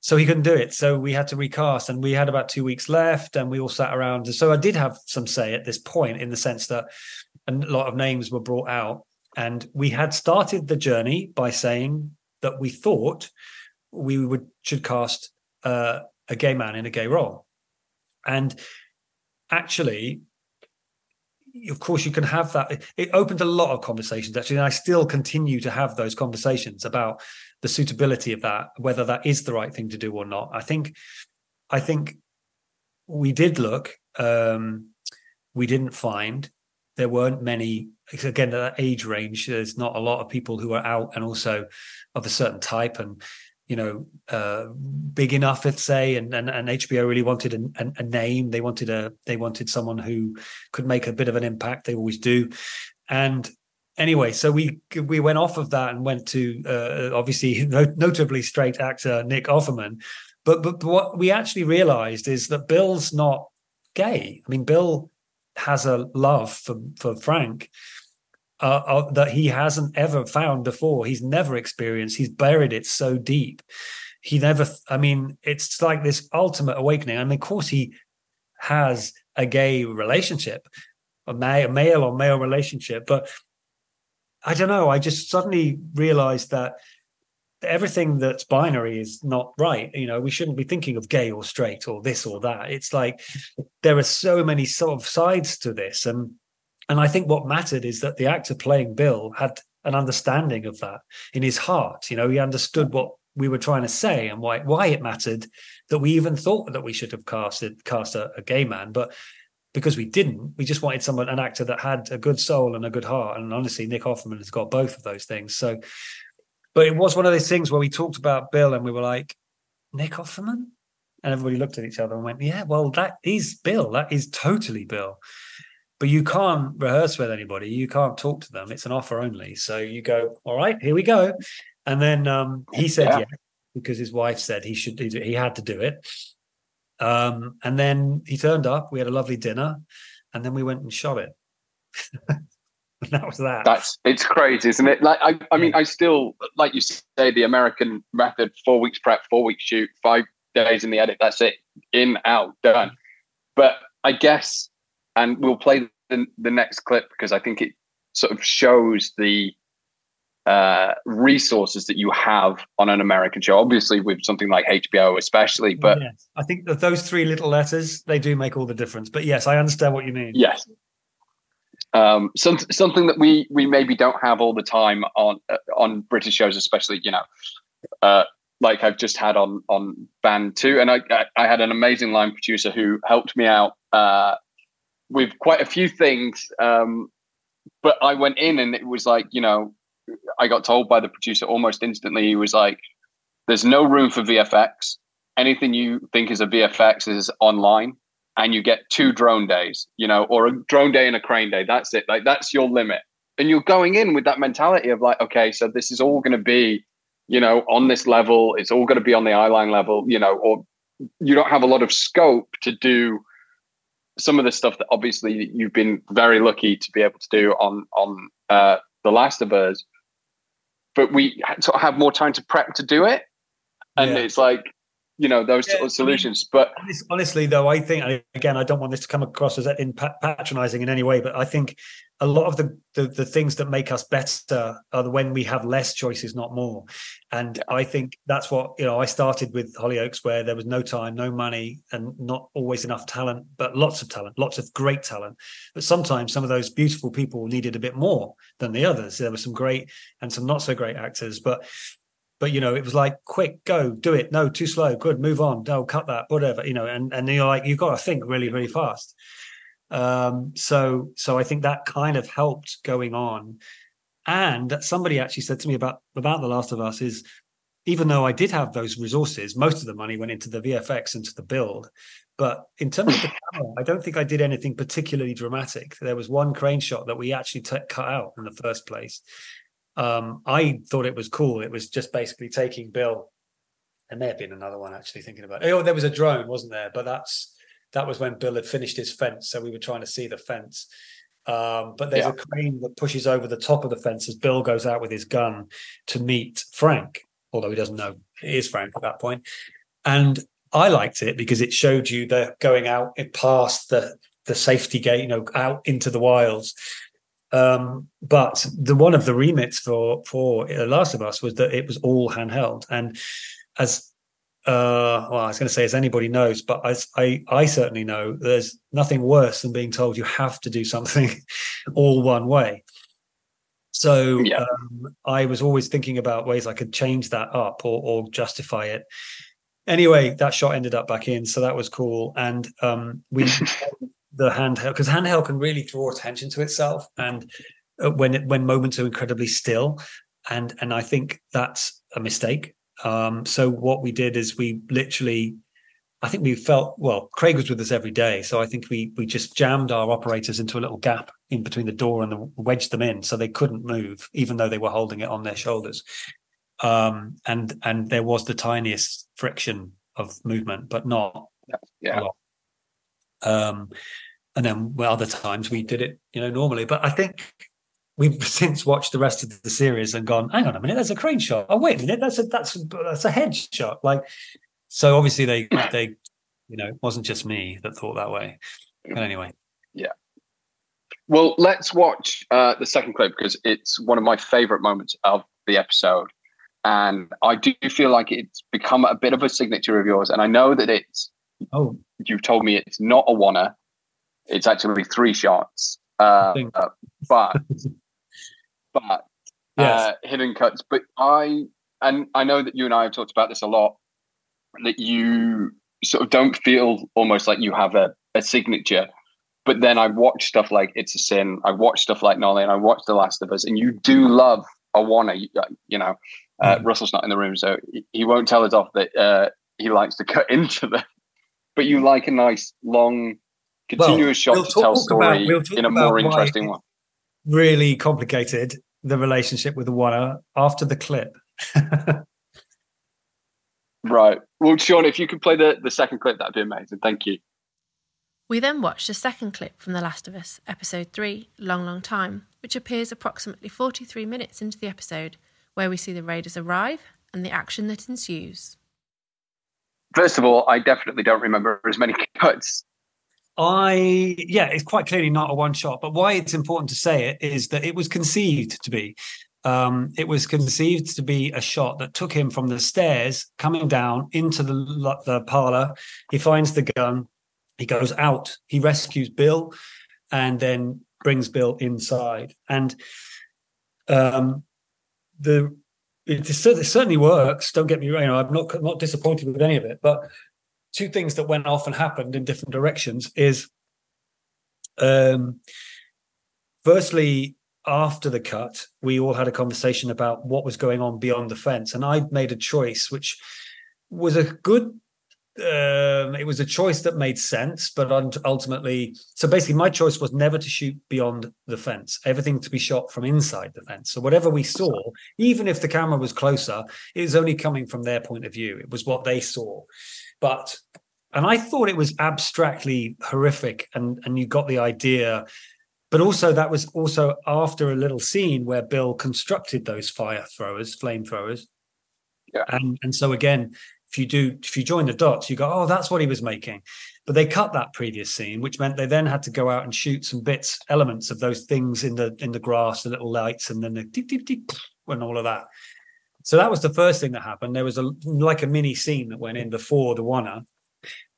so he couldn't do it. So we had to recast, and we had about two weeks left, and we all sat around. So I did have some say at this point, in the sense that a lot of names were brought out and we had started the journey by saying that we thought we would should cast uh, a gay man in a gay role. And actually, of course, you can have that. It opened a lot of conversations, actually. And I still continue to have those conversations about the suitability of that, whether that is the right thing to do or not. I think, I think we did look, um, we didn't find there weren't many again at that age range there's not a lot of people who are out and also of a certain type and you know uh, big enough let's say and, and and hbo really wanted a, a, name. They wanted a they wanted someone who could make a bit of an impact. They always do. And anyway so we we went off of that and went to uh, obviously notably straight actor nick offerman but, but but what we actually realized is that bill's not gay i mean bill has a love for for Frank uh, uh, that he hasn't ever found before. He's never experienced. He's buried it so deep. He never. I mean, it's like this ultimate awakening. Mean, of course, he has a gay relationship, a male, male or male relationship, but I don't know. I just suddenly realized that everything that's binary is not right. You know, we shouldn't be thinking of gay or straight or this or that. It's like there are so many sort of sides to this. And and I think what mattered is that the actor playing Bill had an understanding of that in his heart. You know, he understood what we were trying to say and why why it mattered that we even thought that we should have casted cast a, a gay man. But because we didn't, we just wanted someone, an actor that had a good soul and a good heart. And honestly, Nick Offerman has got both of those things. So but it was one of those things where we talked about Bill and we were like, Nick Offerman? And everybody looked at each other and went, Yeah, well, that is Bill. That is totally Bill. But you can't rehearse with anybody. You can't talk to them. It's an offer only. So you go, All right, here we go. And then um, he said yeah. because his wife said he should he had to do it. Um, and then he turned up. We had a lovely dinner, and then we went and shot it. that was that. That's it's crazy, isn't it? Like I, I mean, I still like you say the American method: four weeks prep, four weeks shoot, five days in the edit. That's it, in out done. But I guess, and we'll play the, the next clip because I think it sort of shows the uh, resources that you have on an American show. Obviously, with something like HBO, especially. But yes. I think that those three little letters they do make all the difference. But yes, I understand what you mean. Yes, um, some, something that we we maybe don't have all the time on uh, on British shows, especially you know, uh, like I've just had on on Band Two, and I I had an amazing line producer who helped me out uh, with quite a few things. Um, but I went in and it was like you know, I got told by the producer almost instantly. He was like, "There's no room for VFX. Anything you think is a VFX is online." and you get two drone days, you know, or a drone day and a crane day. That's it. Like that's your limit. And you're going in with that mentality of like, okay, so this is all going to be, you know, on this level. It's all going to be on the eyeline level, you know, or you don't have a lot of scope to do some of the stuff that obviously you've been very lucky to be able to do on on uh, The Last of Us. But we sort of have more time to prep to do it, and yeah. it's like you know those yeah, sort of solutions I mean, but honestly though i think again i don't want this to come across as in patronizing in any way but i think a lot of the, the, the things that make us better are when we have less choices not more. And i think that's what you know i started with hollyoaks where there was no time no money and not always enough talent but lots of talent lots of great talent. But sometimes some of those beautiful people needed a bit more than the others. There were some great and some not so great actors but but you know it was like quick go do it no too slow good move on no cut that whatever you know and and you're like you've got to think really really fast Um, so so I think that kind of helped going on. And somebody actually said to me about about The Last of Us is even though I did have those resources, most of the money went into the VFX and to the build. But in terms of the camera, I don't think I did anything particularly dramatic. There was one crane shot that we actually t- cut out in the first place. Um, I thought it was cool. It was just basically taking Bill. There may have been another one actually thinking about. It. Oh, there was a drone, wasn't there? But that's that was when Bill had finished his fence, so we were trying to see the fence. Um, but there's yeah. a crane that pushes over the top of the fence as Bill goes out with his gun to meet Frank, although he doesn't know it is Frank at that point. And I liked it because it showed you the going out past the the safety gate, you know, out into the wilds. Um, but the one of the remits for for Last of Us was that it was all handheld, and as uh, well, I was going to say as anybody knows, but as I I certainly know, there's nothing worse than being told you have to do something all one way. So yeah. um, I was always thinking about ways I could change that up or, or justify it anyway, that shot ended up back in, so that was cool. And um, we the handheld because handheld can really draw attention to itself, and uh, when it, when moments are incredibly still, and and I think that's a mistake. Um, so what we did is we literally. I think we felt well. Craig was with us every day, so I think we we just jammed our operators into a little gap in between the door and the, wedged them in, so they couldn't move, even though they were holding it on their shoulders um, and and there was the tiniest friction of movement, but not yeah. Um, and then well, other times we did it, you know, normally. But I think we've since watched the rest of the series and gone, hang on a minute, there's a crane shot. Oh wait a minute, that's a that's that's a head shot. Like, so obviously they they, you know, it wasn't just me that thought that way. But anyway, yeah. Well, let's watch uh, the second clip because it's one of my favorite moments of the episode and I do feel like it's become a bit of a signature of yours. And I know that it's oh, you've told me it's not a oneer; it's actually three shots. Uh, but but yes. uh, hidden cuts. But I and I know that you and I have talked about this a lot. That you sort of don't feel almost like you have a, a signature. But then I watch stuff like It's a Sin. I watch stuff like Nolly, and I watch The Last of Us, and you do love a oneer. You, you know, uh, mm. Russell's not in the room, so he won't tell us off that uh, he likes to cut into them. But you like a nice, long, continuous well, shot we'll to tell story about, we'll in a more interesting one. Really complicated the relationship with the one after the clip. right. Well, Sean, if you could play the, the second clip, that'd be amazing. Thank you. We then watched the second clip from The Last of Us, episode 3, Long Long Time, which appears approximately 43 minutes into the episode where we see the raiders arrive and the action that ensues. First of all, I definitely don't remember as many cuts. I, yeah, it's quite clearly not a one shot, but why it's important to say it is that it was conceived to be. Um, it was conceived to be a shot that took him from the stairs coming down into the, the parlor. He finds the gun. He goes out. He rescues Bill and then brings Bill inside. And um, the it, certainly works. Don't get me wrong. You know, I'm not not disappointed with any of it. But two things that went off and happened in different directions is, um, firstly, after the cut, we all had a conversation about what was going on beyond the fence, and I made a choice which was a good um, it was a choice that made sense, but ultimately, so basically, my choice was never to shoot beyond the fence, everything to be shot from inside the fence. So, whatever we saw, even if the camera was closer, it was only coming from their point of view. It was what they saw. But, and I thought it was abstractly horrific, and, and you got the idea. But also, that was also after a little scene where Bill constructed those fire throwers, flamethrowers. Yeah. And, and so, again, if you do if you join the dots you go oh that's what he was making. But they cut that previous scene which meant they then had to go out and shoot some bits elements of those things in the in the grass the little lights and then the tick, tick, tick, and all of that. So that was the first thing that happened. There was a like a mini scene that went in before the one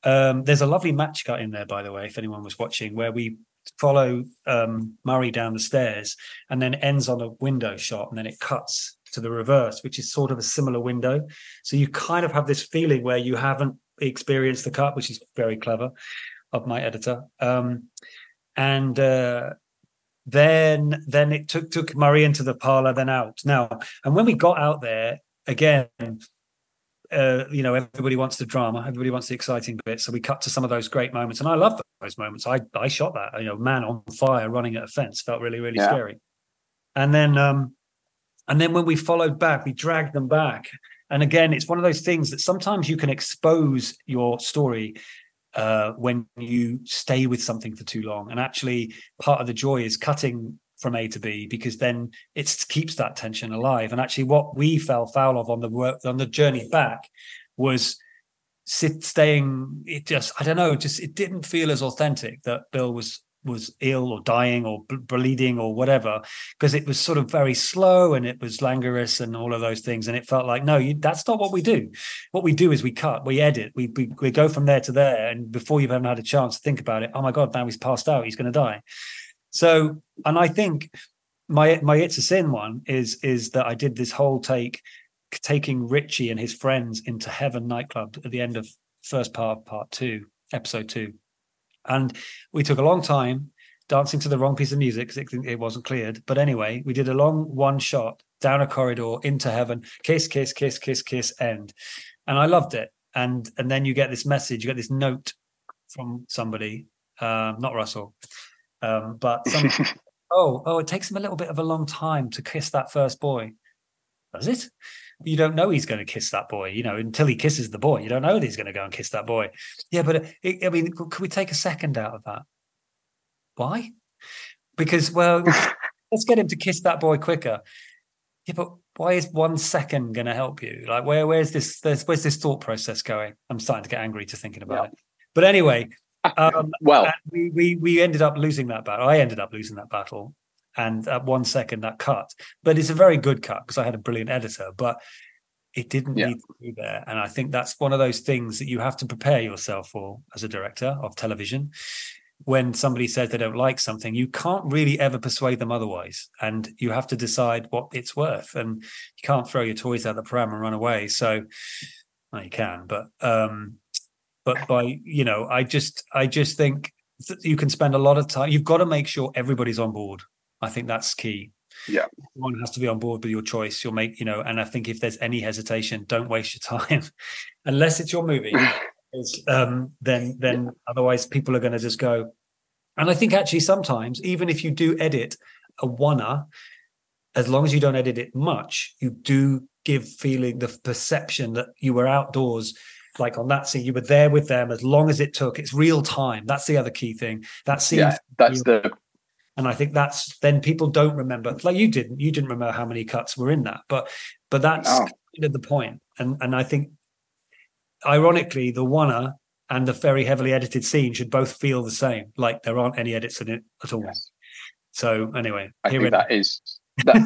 um, there's a lovely match cut in there by the way if anyone was watching where we follow um, murray down the stairs and then ends on a window shot and then it cuts to the reverse, which is sort of a similar window. So you kind of have this feeling where you haven't experienced the cut, which is very clever of my editor. Um, and uh, then then it took took Murray into the parlor, then out. Now, and when we got out there again, uh, you know, everybody wants the drama, everybody wants the exciting bit. So we cut to some of those great moments, and I love those moments. I I shot that, you know, man on fire running at a fence felt really really yeah. scary. And then um, and then when we followed back, we dragged them back. And again, it's one of those things that sometimes you can expose your story uh, when you stay with something for too long. And actually, part of the joy is cutting from A to B because then it keeps that tension alive. And actually, what we fell foul of on the work on the journey back was sit staying. It just I don't know, just it didn't feel as authentic that Bill was was ill or dying or bleeding or whatever because it was sort of very slow and it was languorous and all of those things. And it felt like no you, that's not what we do. What we do is we cut we edit we, we, we go from there to there. And before you've even had a chance to think about it oh my god now he's passed out he's going to die. So and i think my my it's a sin one is is that i did this whole take taking richie and his friends into heaven nightclub at the end of first part part two episode two and we took a long time dancing to the wrong piece of music because it, it, wasn't cleared. But anyway, we did a long one shot down a corridor into heaven, kiss, kiss, kiss, kiss, kiss, end. And I loved it. And and then you get this message, you get this note from somebody, um, not Russell, um, but some, oh, oh, it takes him a little bit of a long time to kiss that first boy. Does it? You don't know he's going to kiss that boy, you know, until he kisses the boy. You don't know that he's going to go and kiss that boy. Yeah, but it, I mean, could we take a second out of that? Why? Because, well, let's get him to kiss that boy quicker. Yeah, but why is one second going to help you? Like, where, where's this, where's this thought process going? I'm starting to get angry to thinking about yeah. it. But anyway, um, well, we, we we ended up losing that battle. I ended up losing that battle, and at one second that cut. But it's a very good cut because I had a brilliant editor, but it didn't yeah. need to be there. And I think that's one of those things that you have to prepare yourself for as a director of television. When somebody says they don't like something, you can't really ever persuade them otherwise. And you have to decide what it's worth. And you can't throw your toys out the pram and run away. So well, you can, but um, but by you know, I just I just think you can spend a lot of time. You've got to make sure everybody's on board I think that's key. Yeah. One has to be on board with your choice. You'll make, you know, and I think if there's any hesitation, don't waste your time unless it's your movie. um, then then otherwise people are going to just go. And I think actually sometimes, even if you do edit a oneer, as long as you don't edit it much, you do give feeling the perception that you were outdoors like on that scene, you were there with them as long as it took. It's real time. That's the other key thing. That scene. Yeah, that's the and I think that's then people don't remember like you didn't you didn't remember how many cuts were in that but but that's kind of the point. And and I think ironically the oneer and the very heavily edited scene should both feel the same like there aren't any edits in it at all. Yes. so anyway I think that is that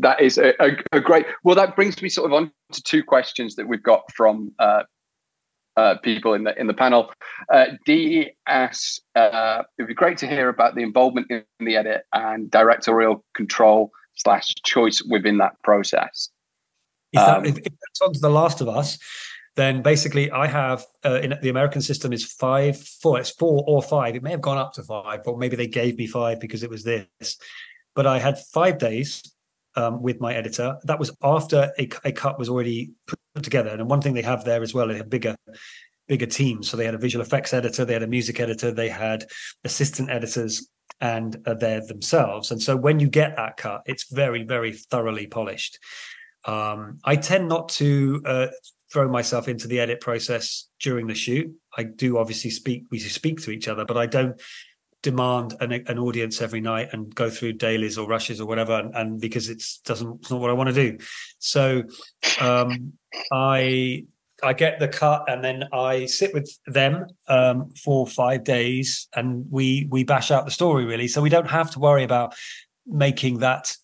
that is a, a, a, great well that brings me sort of on to two questions that we've got from uh, uh, people in the in the panel. Uh, D asks, uh, "It'd be great to hear about the involvement in the edit and directorial control slash choice within that process." If, that, um, if, if that's on to The Last of Us, then basically I have uh, in the American system is five, four. It's four or five. It may have gone up to five, but maybe they gave me five because it was this. But I had five days um, with my editor. That was after a, a, cut was already put together. And one thing they have there as well, they have bigger bigger teams. So they had a visual effects editor, they had a music editor, they had assistant editors, and uh, they're themselves. And so when you get that cut, it's very very thoroughly polished. Um, I tend not to uh, throw myself into the edit process during the shoot. I do obviously speak we speak to each other, but I don't demand an, an audience every night and go through dailies or rushes or whatever and, and because it's doesn't it's not what I want to do. So um, I I get the cut and then I sit with them um, for five days and we we bash out the story really. So we don't have to worry about making that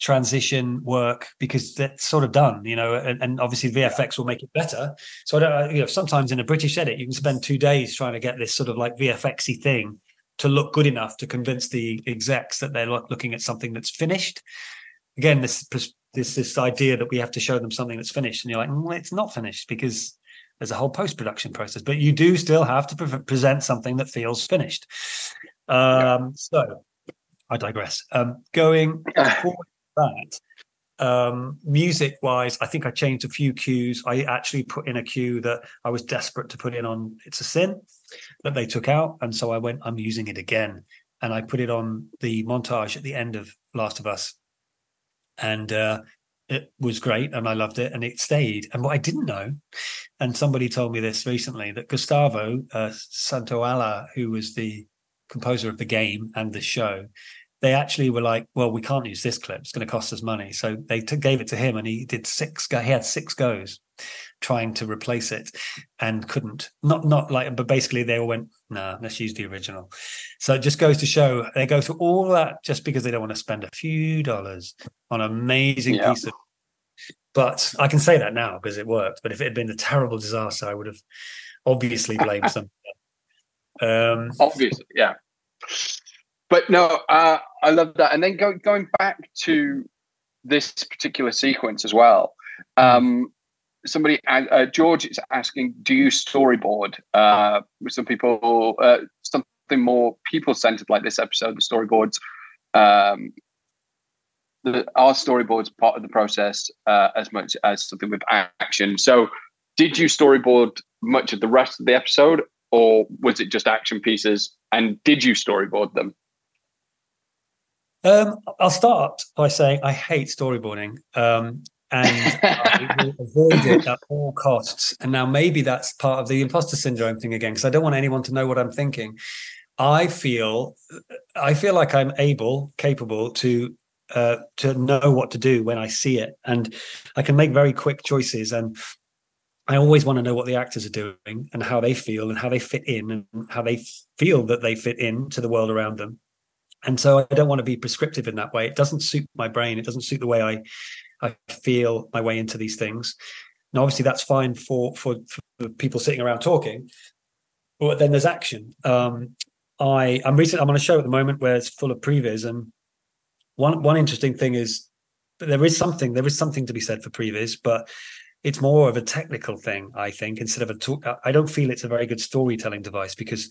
transition work because that's sort of done you know and, and obviously vfx will make it better. So i don't you know sometimes in a british edit you can spend two days trying to get this sort of like vfxy thing to look good enough to convince the execs that they're looking at something that's finished. Again, this this this idea that we have to show them something that's finished, and you're like, well, it's not finished because there's a whole post production process, but you do still have to pre- present something that feels finished. Um, yeah. So I digress. Um, going forward that, um, music wise, I think I changed a few cues. I actually put in a cue that I was desperate to put in on It's a Sin that they took out. And so I went, I'm using it again. And I put it on the montage at the end of Last of Us. And uh, it was great and I loved it and it stayed. And what I didn't know, and somebody told me this recently, that Gustavo uh, Santaolalla, who was the composer of the game and the show, they actually were like, well, we can't use this clip. It's going to cost us money. So they t- gave it to him and he did six, go- he had six goes trying to replace it and couldn't. Not, not like, but basically they all went, no, nah, let's use the original. So it just goes to show they go through all that just because they don't want to spend a few dollars on an amazing yeah. piece of. But I can say that now because it worked. But if it had been a terrible disaster, I would have obviously blamed some. Um, obviously, yeah but no, uh, I love that. And then go, going back to this particular sequence as well. Um, somebody, uh, George is asking, do you storyboard? Uh, with some people, uh, something more people centered like this episode, the storyboards. Um, the, our storyboards part of the process uh, as much as something with action. So, did you storyboard much of the rest of the episode, or was it just action pieces? And did you storyboard them? Um, I'll start by saying I hate storyboarding. Um, and I will avoid it at all costs. And now maybe that's part of the imposter syndrome thing again, because I don't want anyone to know what I'm thinking. I feel, I feel like I'm able, capable to uh, to know what to do when I see it, and I can make very quick choices. And I always want to know what the actors are doing and how they feel and how they fit in and how they feel that they fit in to the world around them and so I don't want to be prescriptive in that way. It doesn't suit my brain. It doesn't suit the way I I feel my way into these things. Now, obviously, that's fine for for, for people sitting around talking, but then there's action. Um, I I'm recent. I'm on a show at the moment where it's full of previs, and one one interesting thing is there is something there is something to be said for previs, but it's more of a technical thing. I think instead of a talk, I don't feel it's a very good storytelling device because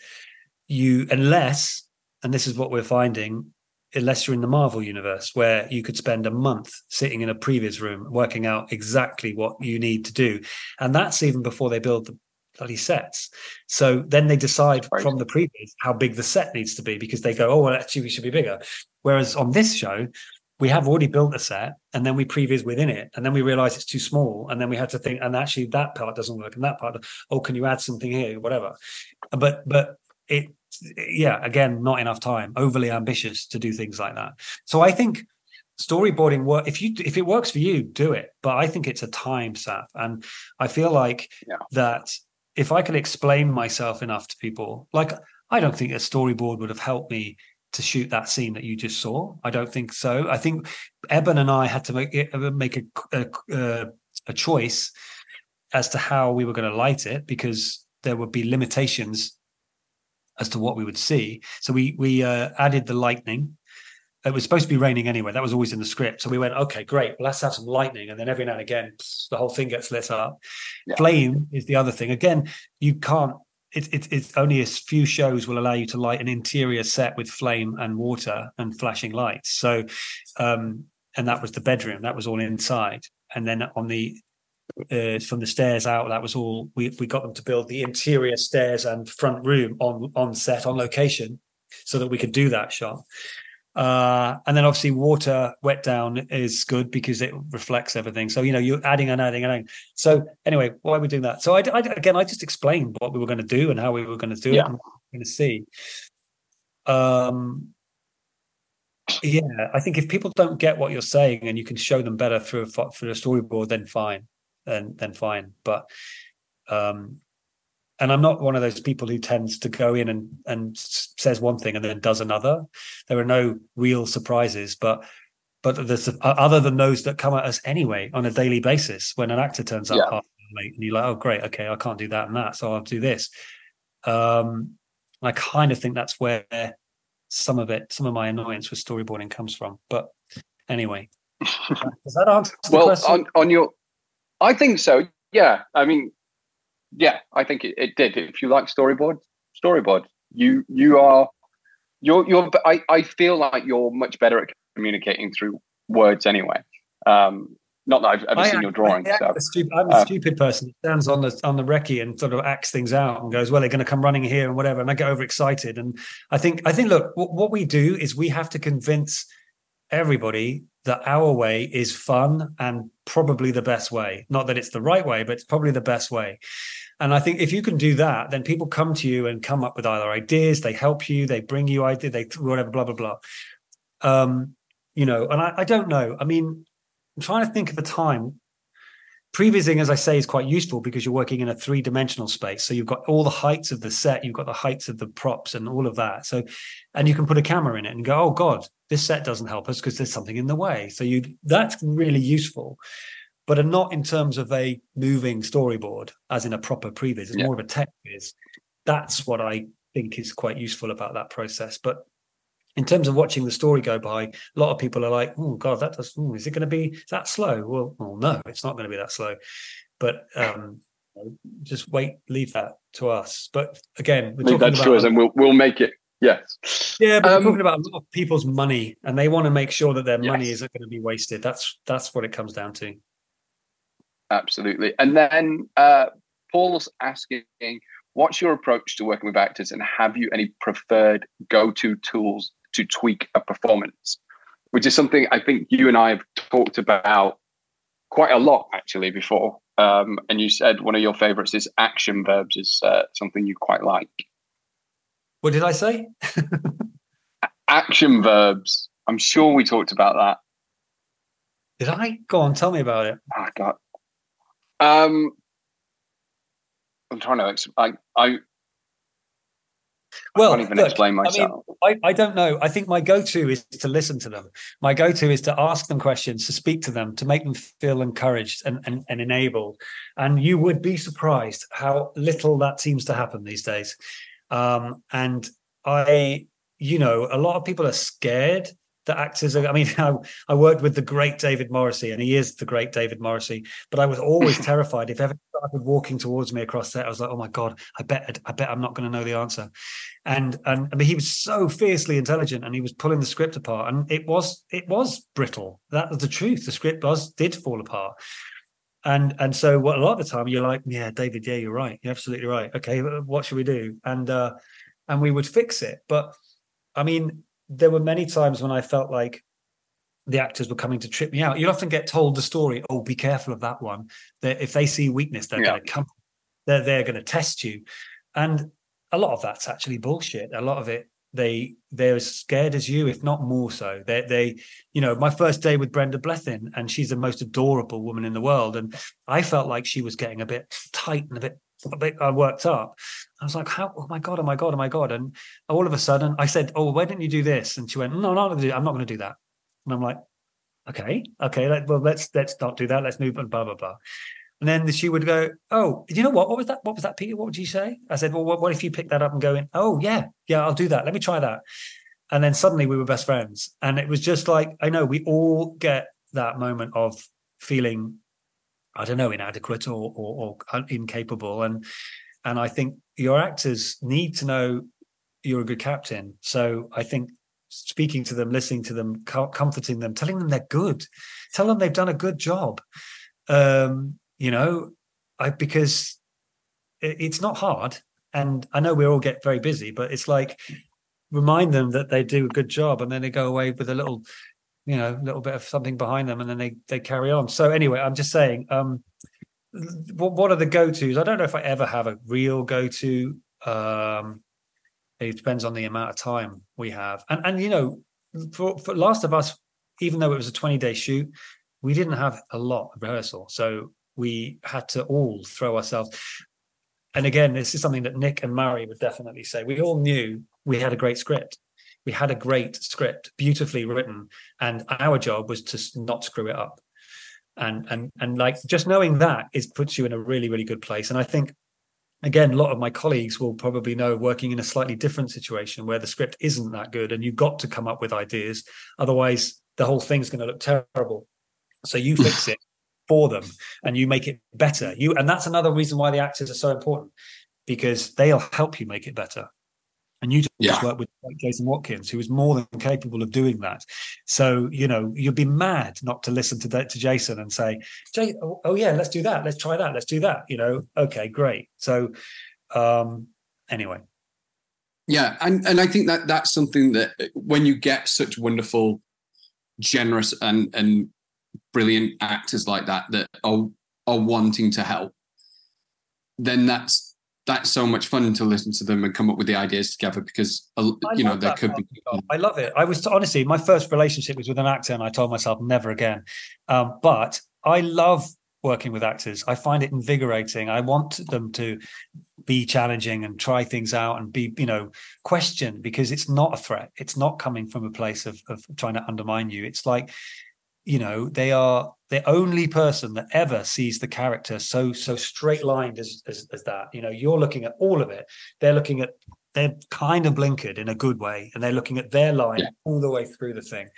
you unless and this is what we're finding unless you're in the Marvel universe, where you could spend a month sitting in a previs room working out exactly what you need to do. And that's even before they build the bloody sets. So then they decide right. from the previs how big the set needs to be because they go, oh, well, actually, we should be bigger. Whereas on this show, we have already built a set and then we previs within it and then we realize it's too small and then we had to think and actually that part doesn't work and that part oh can you add something here whatever but but it yeah, again, not enough time, overly ambitious to do things like that. So I think storyboarding work if you if it works for you, do it. But I think it's a time sap. And I feel like yeah. that if I can explain myself enough to people, like I don't think a storyboard would have helped me to shoot that scene that you just saw. I don't think so. I think Eben and I had to make it, make a, a, a choice as to how we were going to light it because there would be limitations as to what we would see. So we we uh, added the lightning. It was supposed to be raining anyway. That was always in the script. So we went, okay, great. Well, let's have some lightning, and then every now and again, the whole thing gets lit up. Yeah. Flame is the other thing. Again, you can't. It's it, it's only a few shows will allow you to light an interior set with flame and water and flashing lights. So, um, and that was the bedroom. That was all inside. And then on the uh, from the stairs out. That was all. We we got them to build the interior stairs and front room on on set on location, so that we could do that shot. Uh, and then obviously water wet down is good because it reflects everything. So you know you're adding and adding and adding. So anyway, why are we doing that? So I, I again I just explained what we were going to do and how we were going to do yeah. it. And going to see. Um, yeah, I think if people don't get what you're saying and you can show them better through a, through a storyboard, then fine then then fine. But um, and I'm not one of those people who tends to go in and and says one thing and then does another. There are no real surprises, but but there's other than those that come at us anyway on a daily basis. When an actor turns up yeah. late and you're like, oh great, okay, I can't do that and that, so I'll do this. Um, I kind of think that's where some of it, some of my annoyance with storyboarding comes from. But anyway, does that answer well, on, on your I think so. Yeah. I mean, yeah, I think it, it did. If you like storyboard, storyboard. You you are you're you're I, I feel like you're much better at communicating through words anyway. Um, not that I've ever I, seen your drawing. I, so. stupid, I'm a uh, stupid person. Stands on the on the recce and sort of acts things out and goes, "Well, they're going to come running here and whatever," and I get overexcited. And I think I think look, w- what we do is we have to convince everybody that our way is fun and probably the best way. Not that it's the right way, but it's probably the best way. And I think if you can do that, then people come to you and come up with either ideas, they help you, they bring you ideas, they whatever, blah blah blah. Um, you know, and I, I don't know. I mean, I'm trying to think of a time. Prevising, as I say, is quite useful because you're working in a three dimensional space. So you've got all the heights of the set, you've got the heights of the props and all of that. So, and you can put a camera in it and go, oh God, this set doesn't help us because there's something in the way. So you that's really useful but are not in terms of a moving storyboard, as in a proper previs. It's yeah. more of a tech viz. That's what I think is quite useful about that process. But in terms of watching the story go by, a lot of people are like, "Oh God, that does. Ooh, is it going to be that slow?" Well, well, no, it's not going to be that slow. But um, just wait, leave that to us. But again, we're leave that to us, and we'll we'll make it. Yes. Yeah, but um, we're talking about a lot of people's money, and they want to make sure that their yes. money isn't going to be wasted. That's that's what it comes down to. Absolutely. And then uh, Paul's asking, what's your approach to working with actors, and have you any preferred go-to tools to tweak a performance? Which is something I think you and I have talked about quite a lot actually before. Um, and you said one of your favorites is action verbs is uh, something you quite like. What did I say? action verbs. I'm sure we talked about that. Did I? Go on, tell me about it. Oh, God. Um, I'm trying to. I I. Well, I can't even look, explain myself. I, mean, I, I don't know. I think my go-to is to listen to them. My go-to is to ask them questions, to speak to them, to make them feel encouraged and, and, and enabled. And you would be surprised how little that seems to happen these days. Um, and I, you know, a lot of people are scared that actors are, I mean, I, I, worked with the great David Morrissey, and he is the great David Morrissey. But I was always terrified if ever started walking towards me across set. I was like, oh my god, I bet, I bet I'm not going to know the answer. And and I mean, he was so fiercely intelligent, and he was pulling the script apart, and it was it was brittle. That was the truth. The script was did fall apart. And and so what, a lot of the time you're like, yeah, David, yeah, you're right, you're absolutely right. Okay, what should we do? And uh, and we would fix it. But I mean, there were many times when I felt like the actors were coming to trip me out. You'll often get told the story, oh, be careful of that one. That if they see weakness, they're yeah. going to come, they're, they're going to test you. And a lot of that's actually bullshit. A lot of it, they they're as scared as you, if not more so. They they, you know, my first day with Brenda Blethyn, and she's the most adorable woman in the world. And I felt like she was getting a bit tight and a bit a bit uh, worked up. I was like, "How? Oh my god! Oh my god! Oh my god!" And all of a sudden, I said, "Oh, why didn't you do this?" And she went, "No, do. I'm not going to do that." And I'm like, "Okay, okay. Let, well, let's let's not do that. Let's move on." Blah blah blah. And then she would go, "Oh, you know what? What was that? What was that, Peter? What would you say?" I said, "Well, what, what if you pick that up and go in? Oh, yeah, yeah, I'll do that. Let me try that." And then suddenly we were best friends, and it was just like I know we all get that moment of feeling I don't know, inadequate or, or, or, incapable. And and I think your actors need to know you're a good captain. So I think speaking to them, listening to them, comforting them, telling them they're good, tell them they've done a good job. Um, you know, I because it's not hard, and I know we all get very busy, but it's like remind them that they do a good job, and then they go away with a little, you know, little bit of something behind them, and then they they carry on. So anyway, I'm just saying. Um, what, what are the go-to's? I don't know if I ever have a real go-to. Um, it depends on the amount of time we have. And and you know, for, for Last of Us, even though it was a 20-day shoot, we didn't have a lot of rehearsal. So we had to all throw ourselves. And again, this is something that Nick and Murray would definitely say. We all knew we had a great script. We had a great script, beautifully written, and our job was to not screw it up and and and like just knowing that is puts you in a really really good place and i think again a lot of my colleagues will probably know working in a slightly different situation where the script isn't that good and you've got to come up with ideas otherwise the whole thing's going to look terrible so you fix it for them and you make it better you and that's another reason why the actors are so important because they'll help you make it better And you just yeah. worked with Jason Watkins, who was more than capable of doing that. So you know you'd be mad not to listen to that to Jason and say, Jay, oh, oh yeah, let's do that, let's try that, let's do that. You know, okay, great. So um anyway, yeah, and and I think that that's something that when you get such wonderful, generous and and brilliant actors like that that are are wanting to help, then that's that's so much fun to listen to them and come up with the ideas together because uh, you know there could be. I love it. I was honestly my first relationship was with an actor, and I told myself never again. Um, but I love working with actors. I find it invigorating. I want them to be challenging and try things out and be, you know, question because it's not a threat. It's not coming from a place of, of trying to undermine you. It's like, you know, they are the only person that ever sees the character so so straight lined as, as as that. You know, you're looking at all of it. They're looking at they're kind of blinkered in a good way and they're looking at their line yeah. all the way through the thing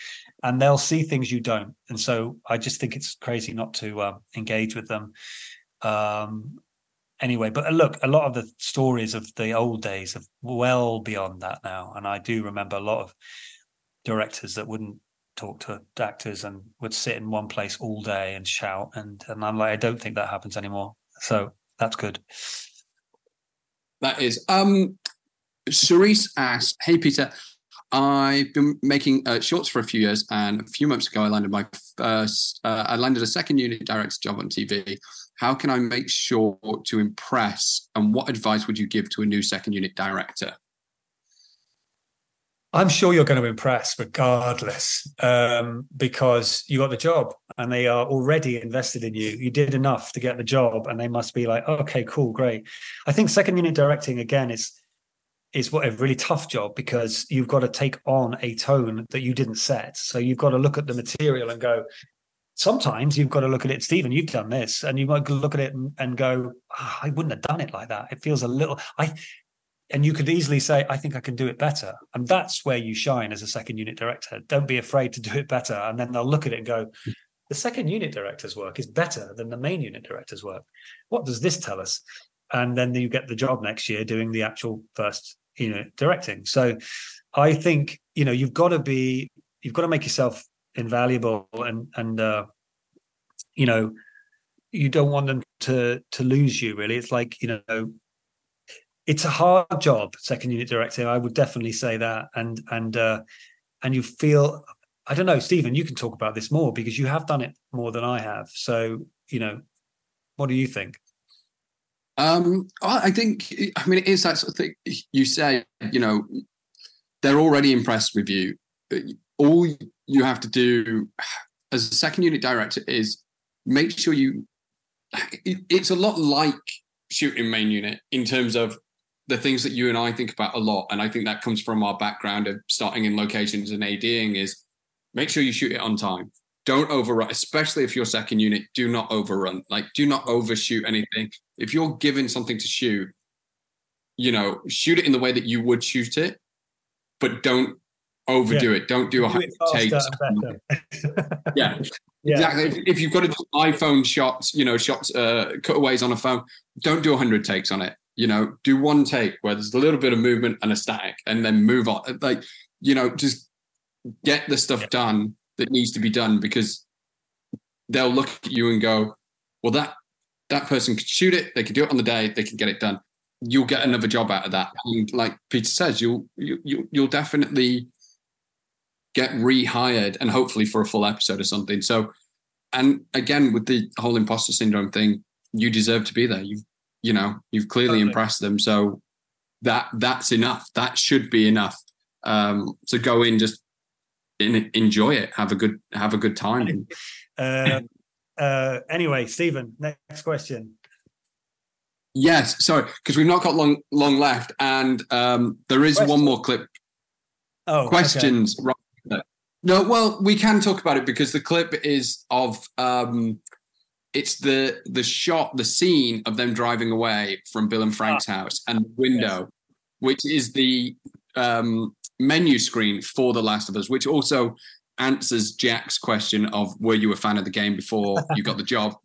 and they'll see things you don't and so i just think it's crazy not to uh, engage with them um, anyway but uh, look a lot of the stories of the old days are well beyond that now and i do remember a lot of directors that wouldn't talk to actors and would sit in one place all day and shout and and i'm like i don't think that happens anymore so that's good that is um Cerise asks, "Hey Peter, I've been making uh, shorts for a few years, and a few months ago, I landed my first. Uh, I landed a second unit director job on TV. How can I make sure to impress? And what advice would you give to a new second unit director?" I'm sure you're going to impress regardless, um, because you got the job and they are already invested in you. You did enough to get the job, and they must be like, okay, cool, great. I think second unit directing again is is what a really tough job because you've got to take on a tone that you didn't set. So you've got to look at the material and go. Sometimes you've got to look at it, Stephen. You've done this, and you might look at it and, and go, oh, "I wouldn't have done it like that." It feels a little. I, and you could easily say, "I think I can do it better," and that's where you shine as a second unit director. Don't be afraid to do it better, and then they'll look at it and go, "The second unit director's work is better than the main unit director's work." What does this tell us? and then you get the job next year doing the actual first know directing so i think you know you've got to be you've got to make yourself invaluable and and uh you know you don't want them to to lose you really it's like you know it's a hard job second unit directing i would definitely say that and and uh and you feel i don't know stephen you can talk about this more because you have done it more than i have so you know what do you think um, I think, I mean, it is that sort of thing. You say, you know, they're already impressed with you. All you have to do as a second unit director is make sure you. It's a lot like shooting main unit in terms of the things that you and I think about a lot, and I think that comes from our background of starting in locations and ADing is make sure you shoot it on time don't overrun, especially if you're second unit. Do not overrun. Like, do not overshoot anything. If you're given something to shoot, you know, shoot it in the way that you would shoot it, but don't overdo yeah. it. Don't do a hundred takes. yeah, yeah, exactly. If, if, you've got to do iPhone shots, you know, shots, uh, cutaways on a phone, don't do a hundred takes on it. You know, do one take where there's a little bit of movement and a static, and then move on. Like, you know, just get the stuff done that needs to be done because they'll look at you and go, well, that that person could shoot it, they could do it on the day, they can get it done. You'll get another job out of that. And like Peter says, you'll you, you'll definitely get rehired and hopefully for a full episode or something. So, and again with the whole imposter syndrome thing, you deserve to be there. You you know you've clearly totally. impressed them. So that that's enough. That should be enough. Um, so go in just enjoy it. Have a good have a good time. uh, uh, anyway, Stephen, next question. Yes, sorry, because we've not got long long left, and um, there is Question. one more clip. Oh, questions. Okay. No, well, we can talk about it because the clip is of um, it's the the shot, the scene of them driving away from Bill and Frank's ah. house, and the window, yes. which is the um, menu screen for The Last of Us, which also answers Jack's question of were you a fan of the game before you got the job?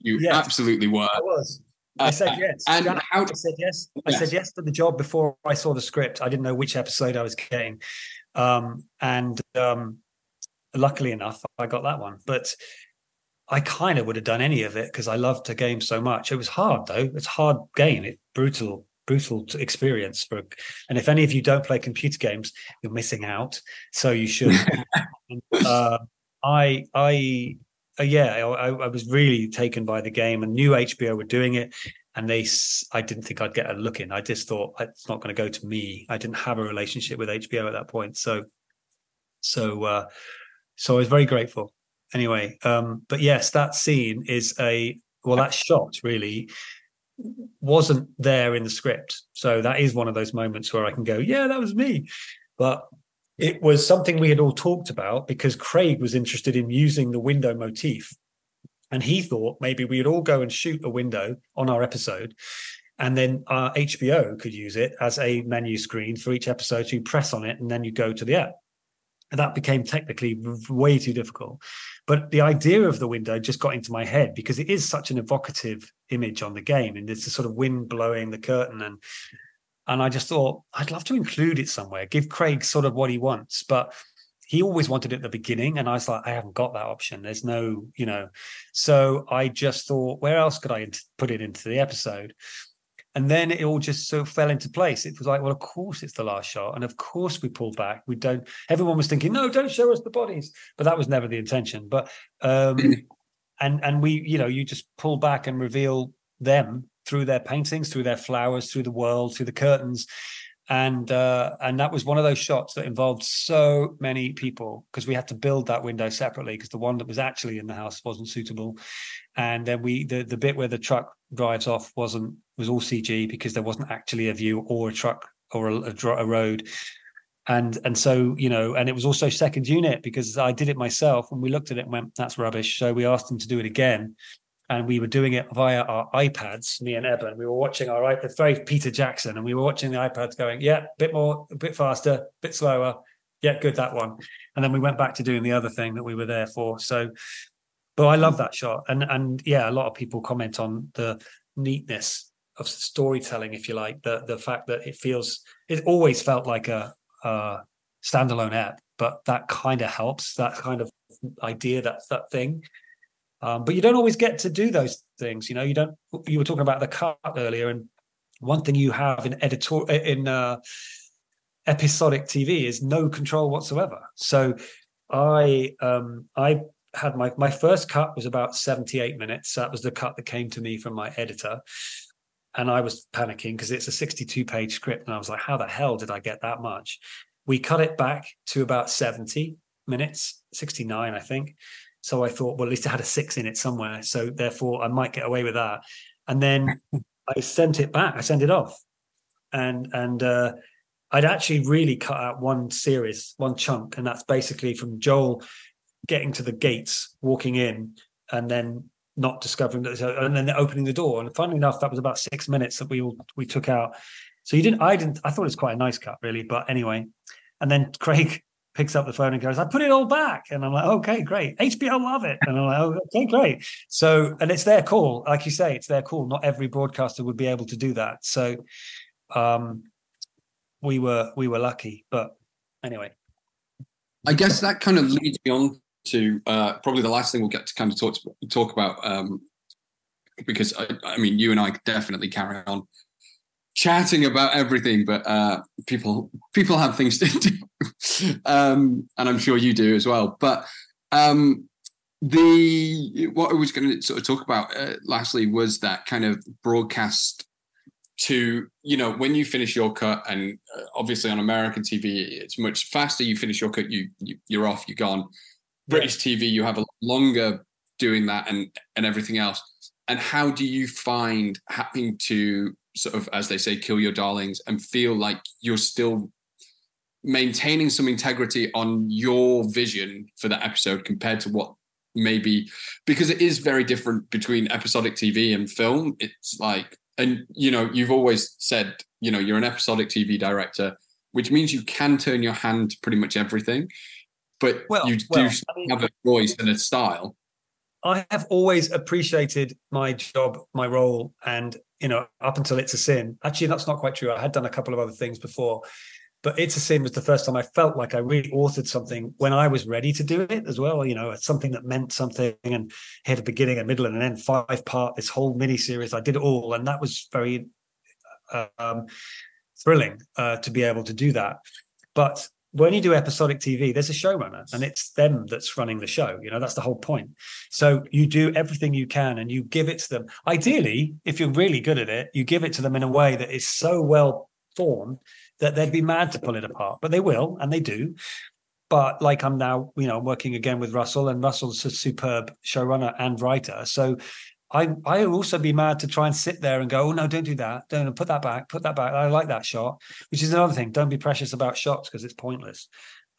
You yes, absolutely were. I was. I said yes. and how I said yes. yes. I said yes to the job before I saw the script. I didn't know which episode I was getting, um, and um, luckily enough, I got that one. But I kind of would have done any of it because I loved the game so much. It was hard though. It's hard game. It's brutal, brutal experience for. And if any of you don't play computer games, you're missing out. So you should. uh, I, I, uh, yeah, I, I, was really taken by the game and knew HBO were doing it. And they, I didn't think I'd get a look in. I just thought it's not going to go to me. I didn't have a relationship with HBO at that point. So, so, uh, so I was very grateful anyway um but yes that scene is a well that shot really wasn't there in the script. So that is one of those moments where i can go yeah that was me. But it was something we had all talked about because craig was interested in using the window motif. And he thought maybe we'd all go and shoot a window on our episode and then our hbo could use it as a menu screen for each episode. So you press on it and then you go to the app and that became technically way too difficult. But the idea of the window just got into my head because it is such an evocative image on the game, and it's the sort of wind blowing the curtain, and and I just thought I'd love to include it somewhere, give Craig sort of what he wants, but he always wanted it at the beginning, and I was like, I haven't got that option. There's no, you know, so I just thought, where else could I put it into the episode? And then it all just so fell into place. It was like, well, of course it's the last shot. And of course we pulled back. We don't, everyone was thinking, no, don't show us the bodies. But that was never the intention. But, um, and, and we, you know, you just pull back and reveal them through their paintings, through their flowers, through the world, through the curtains and uh, and that was one of those shots that involved so many people because we had to build that window separately because the one that was actually in the house wasn't suitable, and then we the the bit where the truck drives off wasn't was all CG because there wasn't actually a view or a truck or a, a, road, and and so you know and it was also second unit because I did it myself and we looked at it and went that's rubbish so we asked them to do it again and we were doing it via our iPads, me and Eben. We were watching our iPad, very Peter Jackson, and we were watching the iPads going, yeah, bit more, a bit faster, a bit slower. Yeah, good, that one. And then we went back to doing the other thing that we were there for. So, but I love that shot. And, and yeah, a lot of people comment on the neatness of storytelling, if you like, the, the fact that it feels, it always felt like a, a standalone app, but that kind of helps, that kind of idea, that, that thing um, but you don't always get to do those things. You know, you don't. You were talking about the cut earlier, and one thing you have in editor in uh, episodic TV is no control whatsoever. So, I um, I had my my first cut was about seventy eight minutes. That was the cut that came to me from my editor. And I was panicking because it's a 62 page script. And I was like, how the hell did I get that much? We cut it back to about 70 minutes, 69, I think. So I thought, well, at least it had a six in it somewhere. So therefore, I might get away with that. And then I sent it back. I sent it off, and and uh, I'd actually really cut out one series, one chunk, and that's basically from Joel getting to the gates, walking in, and then not discovering that, and then opening the door. And funnily enough, that was about six minutes that we all we took out. So you didn't, I didn't, I thought it was quite a nice cut, really. But anyway, and then Craig picks up the phone and goes, I put it all back. And I'm like, okay, great. HBO love it. And I'm like, oh, okay, great. So, and it's their call. Like you say, it's their call. Not every broadcaster would be able to do that. So um we were we were lucky. But anyway. I guess that kind of leads me on to uh probably the last thing we'll get to kind of talk talk about um because I, I mean you and I definitely carry on chatting about everything, but uh, people people have things to do, um, and I'm sure you do as well. But um, the what I was going to sort of talk about uh, lastly was that kind of broadcast to you know when you finish your cut, and uh, obviously on American TV it's much faster. You finish your cut, you, you are off, you're gone. British yeah. TV, you have a longer doing that and and everything else. And how do you find having to sort of, as they say, kill your darlings and feel like you're still maintaining some integrity on your vision for that episode compared to what maybe because it is very different between episodic TV and film. It's like, and you know, you've always said, you know, you're an episodic TV director, which means you can turn your hand to pretty much everything, but well, you do well, I mean, have a voice and a style. I have always appreciated my job, my role, and you know, up until It's a Sin. Actually, that's not quite true. I had done a couple of other things before, but It's a Sin was the first time I felt like I really authored something when I was ready to do it as well. You know, something that meant something and had a beginning, a middle, and an end, five part, this whole mini series. I did it all, and that was very um, thrilling uh, to be able to do that. But when you do episodic TV, there's a showrunner and it's them that's running the show. You know, that's the whole point. So you do everything you can and you give it to them. Ideally, if you're really good at it, you give it to them in a way that is so well formed that they'd be mad to pull it apart, but they will and they do. But like I'm now, you know, working again with Russell, and Russell's a superb showrunner and writer. So I I would also be mad to try and sit there and go, oh no, don't do that, don't put that back, put that back. I like that shot, which is another thing. Don't be precious about shots because it's pointless.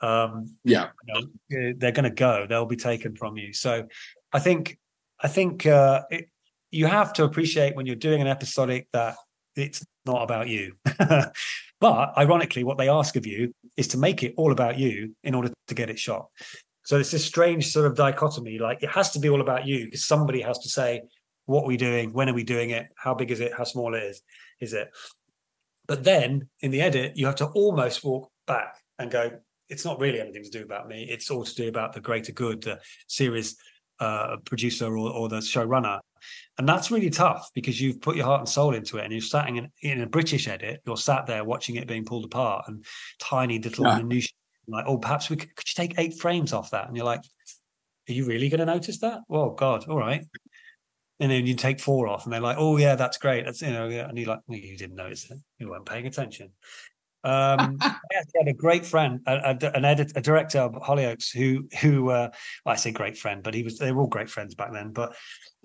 Um, yeah, you know, they're going to go. They'll be taken from you. So I think I think uh, it, you have to appreciate when you're doing an episodic that it's not about you. but ironically, what they ask of you is to make it all about you in order to get it shot. So it's this strange sort of dichotomy. Like it has to be all about you because somebody has to say, what are we doing? When are we doing it? How big is it? How small it is? Is it? But then in the edit, you have to almost walk back and go, it's not really anything to do about me. It's all to do about the greater good, the series uh, producer or, or, the showrunner. And that's really tough because you've put your heart and soul into it and you're sat in, in a British edit, you're sat there watching it being pulled apart and tiny little yeah. minutiae. Like, oh, perhaps we could, could you take eight frames off that? And you're like, are you really going to notice that? Oh God, all right and then you take four off, and they're like, "Oh yeah, that's great." That's you know, and you're like, well, "You didn't notice it. You weren't paying attention." Um, I had a great friend, a, a, an editor, a director of Hollyoaks, who who uh, well, I say great friend, but he was they were all great friends back then. But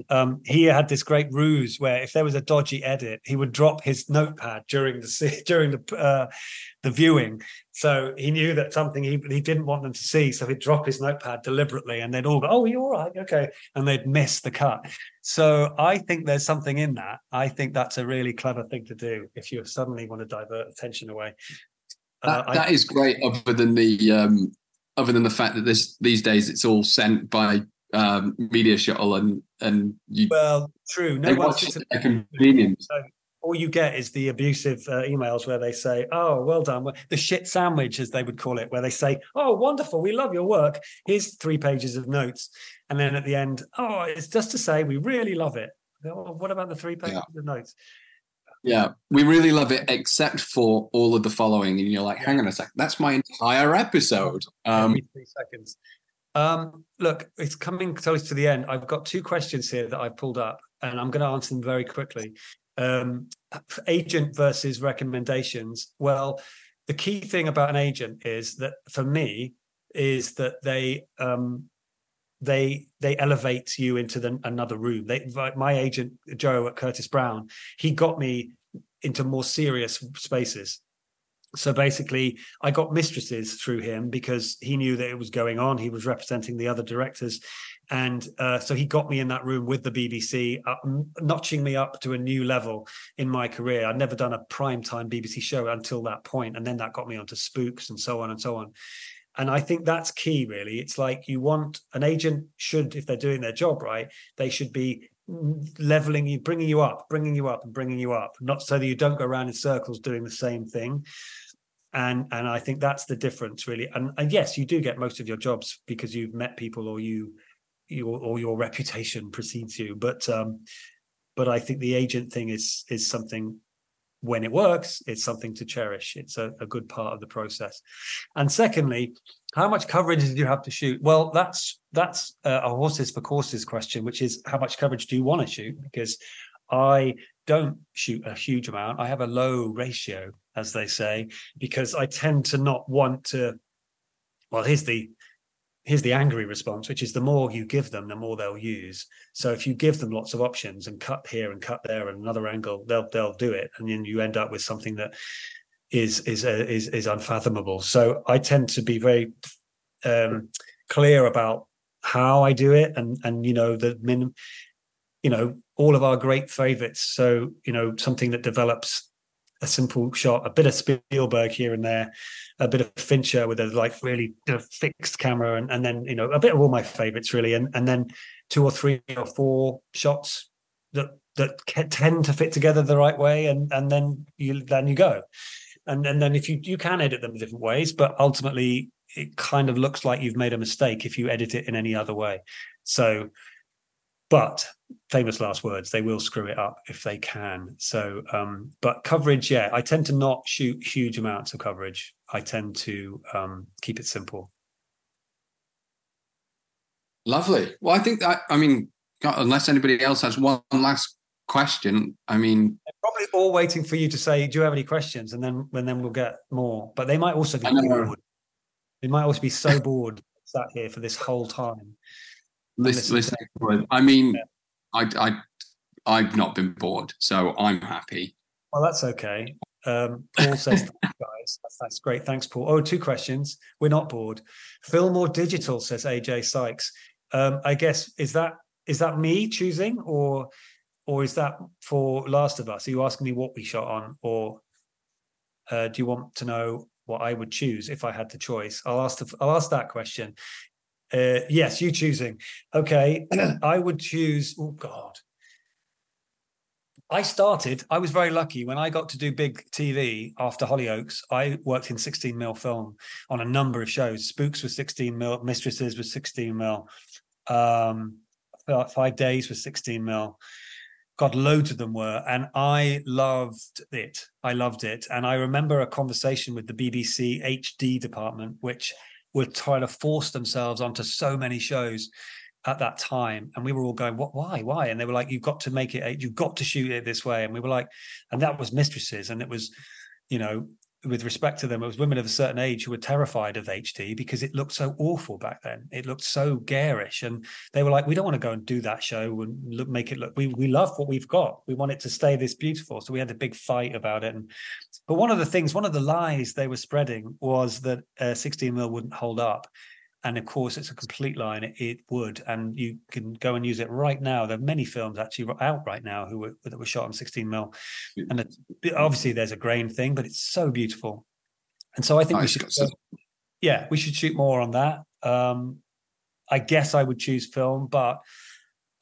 um, he had this great ruse where if there was a dodgy edit, he would drop his notepad during the during the uh, the viewing. So he knew that something he he didn't want them to see, so he'd drop his notepad deliberately, and they'd all go, "Oh, you're all right, okay," and they'd miss the cut. So I think there's something in that. I think that's a really clever thing to do if you suddenly want to divert attention away. Uh, that, that I, is great. Other than the um, other than the fact that this these days it's all sent by um, media shuttle and and you well true no one a convenience so all you get is the abusive uh, emails where they say oh well done the shit sandwich as they would call it where they say oh wonderful we love your work here's three pages of notes and then at the end oh it's just to say we really love it oh, what about the three pages yeah. of notes yeah, we really love it, except for all of the following. And you're like, hang on a sec, that's my entire episode. Um, three seconds. Um, look, it's coming close to the end. I've got two questions here that I've pulled up, and I'm going to answer them very quickly. Um, agent versus recommendations. Well, the key thing about an agent is that for me is that they um, they they elevate you into the, another room. They my agent Joe at Curtis Brown, he got me into more serious spaces so basically i got mistresses through him because he knew that it was going on. He was representing the other directors. And uh, so he got me in that room with the bbc uh, notching me up to a new level in my career. I'd never done a prime time bbc show until that point and then that got me onto spooks and so on and so on. And i think that's key really. It's like you want an agent should if they're doing their job right they should be leveling you, bringing you up, bringing you up, and bringing you up, not so that you don't go around in circles doing the same thing. And and I think that's the difference really. And, and yes, you do get most of your jobs because you've met people or you, you or your reputation precedes you. But um, but I think the agent thing is is something when it works, it's something to cherish. It's a, a, good part of the process. And secondly, how much coverage did you have to shoot? Well, that's that's a horses for courses question, which is how much coverage do you want to shoot? Because I don't shoot a huge amount. I have a low ratio, as they say, because I tend to not want to. Well, here's the here's the angry response, which is the more you give them, the more they'll use. So if you give them lots of options and cut here and cut there and another angle, they'll they'll do it, and then you end up with something that is is uh, is is unfathomable. So I tend to be very um, clear about how I do it, and and you know the min, you know all of our great favorites. So you know something that develops a simple shot, a bit of Spielberg here and there, a bit of Fincher with a like really you know, fixed camera, and, and then you know a bit of all my favorites really, and and then two or three or four shots that that tend to fit together the right way, and and then you then you go, and and then if you you can edit them different ways, but ultimately it kind of looks like you've made a mistake if you edit it in any other way. So, but famous last words, they will screw it up if they can. So, um, but coverage, yeah, I tend to not shoot huge amounts of coverage. I tend to um, keep it simple. Lovely. Well, I think that, I mean, unless anybody else has one last question, I mean, They're probably all waiting for you to say, "Do you have any questions?" And then, and then we'll get more. But they might also be bored. They might also be so bored sat here for this whole time. Listen, listen I mean, yeah. I, I, I've not been bored, so I'm happy. Well, that's okay. Um, Paul says, guys, that's, that's, great. Thanks, Paul. Oh, two questions. We're not bored. Film or digital, says AJ Sykes. Um, I guess is that is that me choosing, or or is that for Last of Us? Are you asking me what we shot on, or uh, do you want to know what I would choose if I had the choice? I'll ask the, I'll ask that question. Uh, yes, you choosing. Okay, I would choose. Oh God, I started. I was very lucky when I got to do big TV after Hollyoaks. I worked in 16 mil film on a number of shows. Spooks was 16 mil. Mistresses was 16 mil. Um, five days was 16 mil. God, loads of them were, and I loved it. I loved it, and I remember a conversation with the BBC HD department, which were trying to force themselves onto so many shows at that time. And we were all going what why why? And they were like you've got to make it you've got to shoot it this way. And we were like and that was mistresses. And it was you know with respect to them, it was women of a certain age who were terrified of HD because it looked so awful back then. It looked so garish, and they were like, "We don't want to go and do that show and look, make it look. We we love what we've got. We want it to stay this beautiful." So we had a big fight about it. And but one of the things, one of the lies they were spreading was that uh, 16 mil wouldn't hold up, and of course it's a complete line it, it, would and you can go and use it right now there are many films actually out right now who were that were shot on 16 mil and it, obviously there's a grain thing but it's so beautiful and so i think we should yeah we should shoot more on that um i guess i would choose film but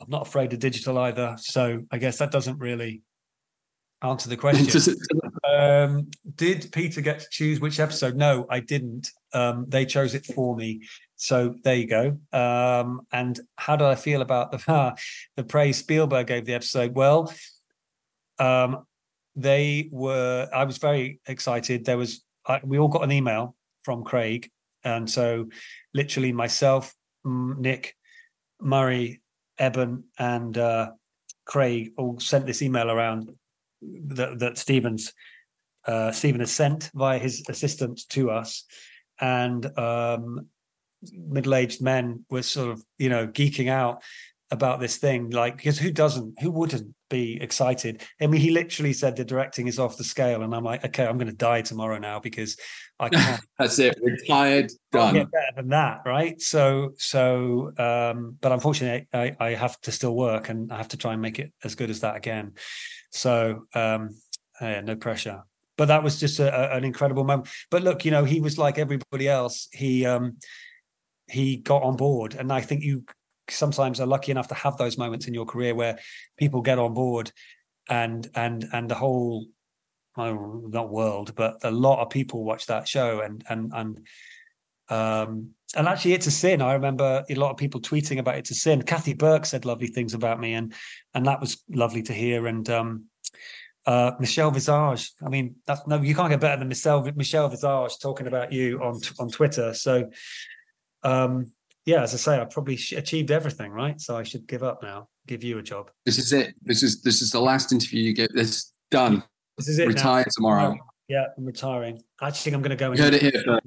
i'm not afraid of digital either so i guess that doesn't really answer the question. um, did Peter get to choose which episode? No, I didn't. Um, they chose it for me. So there you go. Um, and how did I feel about the the praise Spielberg gave the episode? Well, um, they were. I was very excited. There was. I, we all got an email from Craig, and so literally myself, Nick, Murray, Eben, and uh, Craig all sent this email around that, that Stevens uh, Stephen has sent via his assistant to us, and um, middle-aged men were sort of you know geeking out about this thing like because who doesn't who wouldn't be excited? I mean he literally said the directing is off the scale and i'm like okay i'm going to die tomorrow now because i can't that's it retired done. get better than that right? So so um but unfortunately I, I have to still work and i have to try and make it as good as that again. So um yeah, no pressure. But that was just a, a, an incredible moment. But look you know he was like everybody else. He um he got on board. And I think you sometimes are lucky enough to have those moments in your career where people get on board and and and the whole not world, but a lot of people watch that show and and and um and actually it's a sin. I remember a lot of people tweeting about it's a sin. Kathy Burke said lovely things about me and and that was lovely to hear. And um uh, Michelle Visage. I mean, that's no, you can't get better than Michelle Michelle Visage talking about you on on Twitter. So, um, yeah, as I say, I probably achieved everything, right? So I should give up now. Give you a job. This is it. This is this is the last interview you get. This done. This is it. Retire now. tomorrow. Yeah, I'm retiring. I actually think I'm going to go. You heard it here.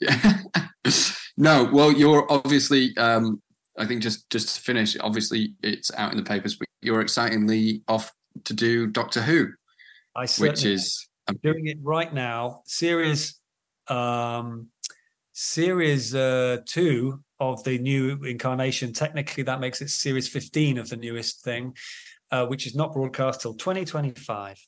Yeah. no, well, you're obviously. Um, I think just just to finish, obviously it's out in the papers, but you're excitingly off to do Doctor Who, I see which is I'm doing it right now. Series um, series uh, two of the new incarnation. Technically, that makes it series 15 of the newest thing, uh, which is not broadcast till 2025.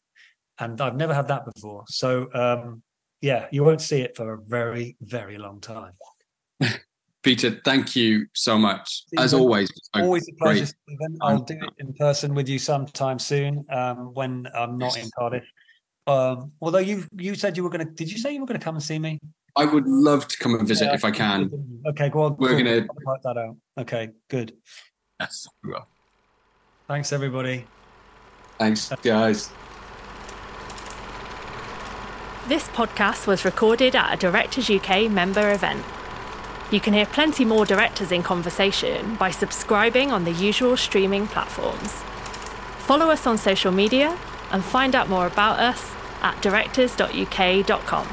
and I've never had that before. So um, yeah, you won't see it for a very, very long time. Peter, thank you so much. As always, always a pleasure. Stephen. I'll do it in person with you sometime soon um, when I'm not in Cardiff. Um, although you you said you were going to, did you say you were going to come and see me? I would love to come and visit yeah, if I can. Okay, go on. We're cool. going to work that out. Okay, good. Yes, we will. Thanks, everybody. Thanks, guys. This podcast was recorded at a Directors UK member event. You can hear plenty more directors in conversation by subscribing on the usual streaming platforms. Follow us on social media and find out more about us at directors.uk.com.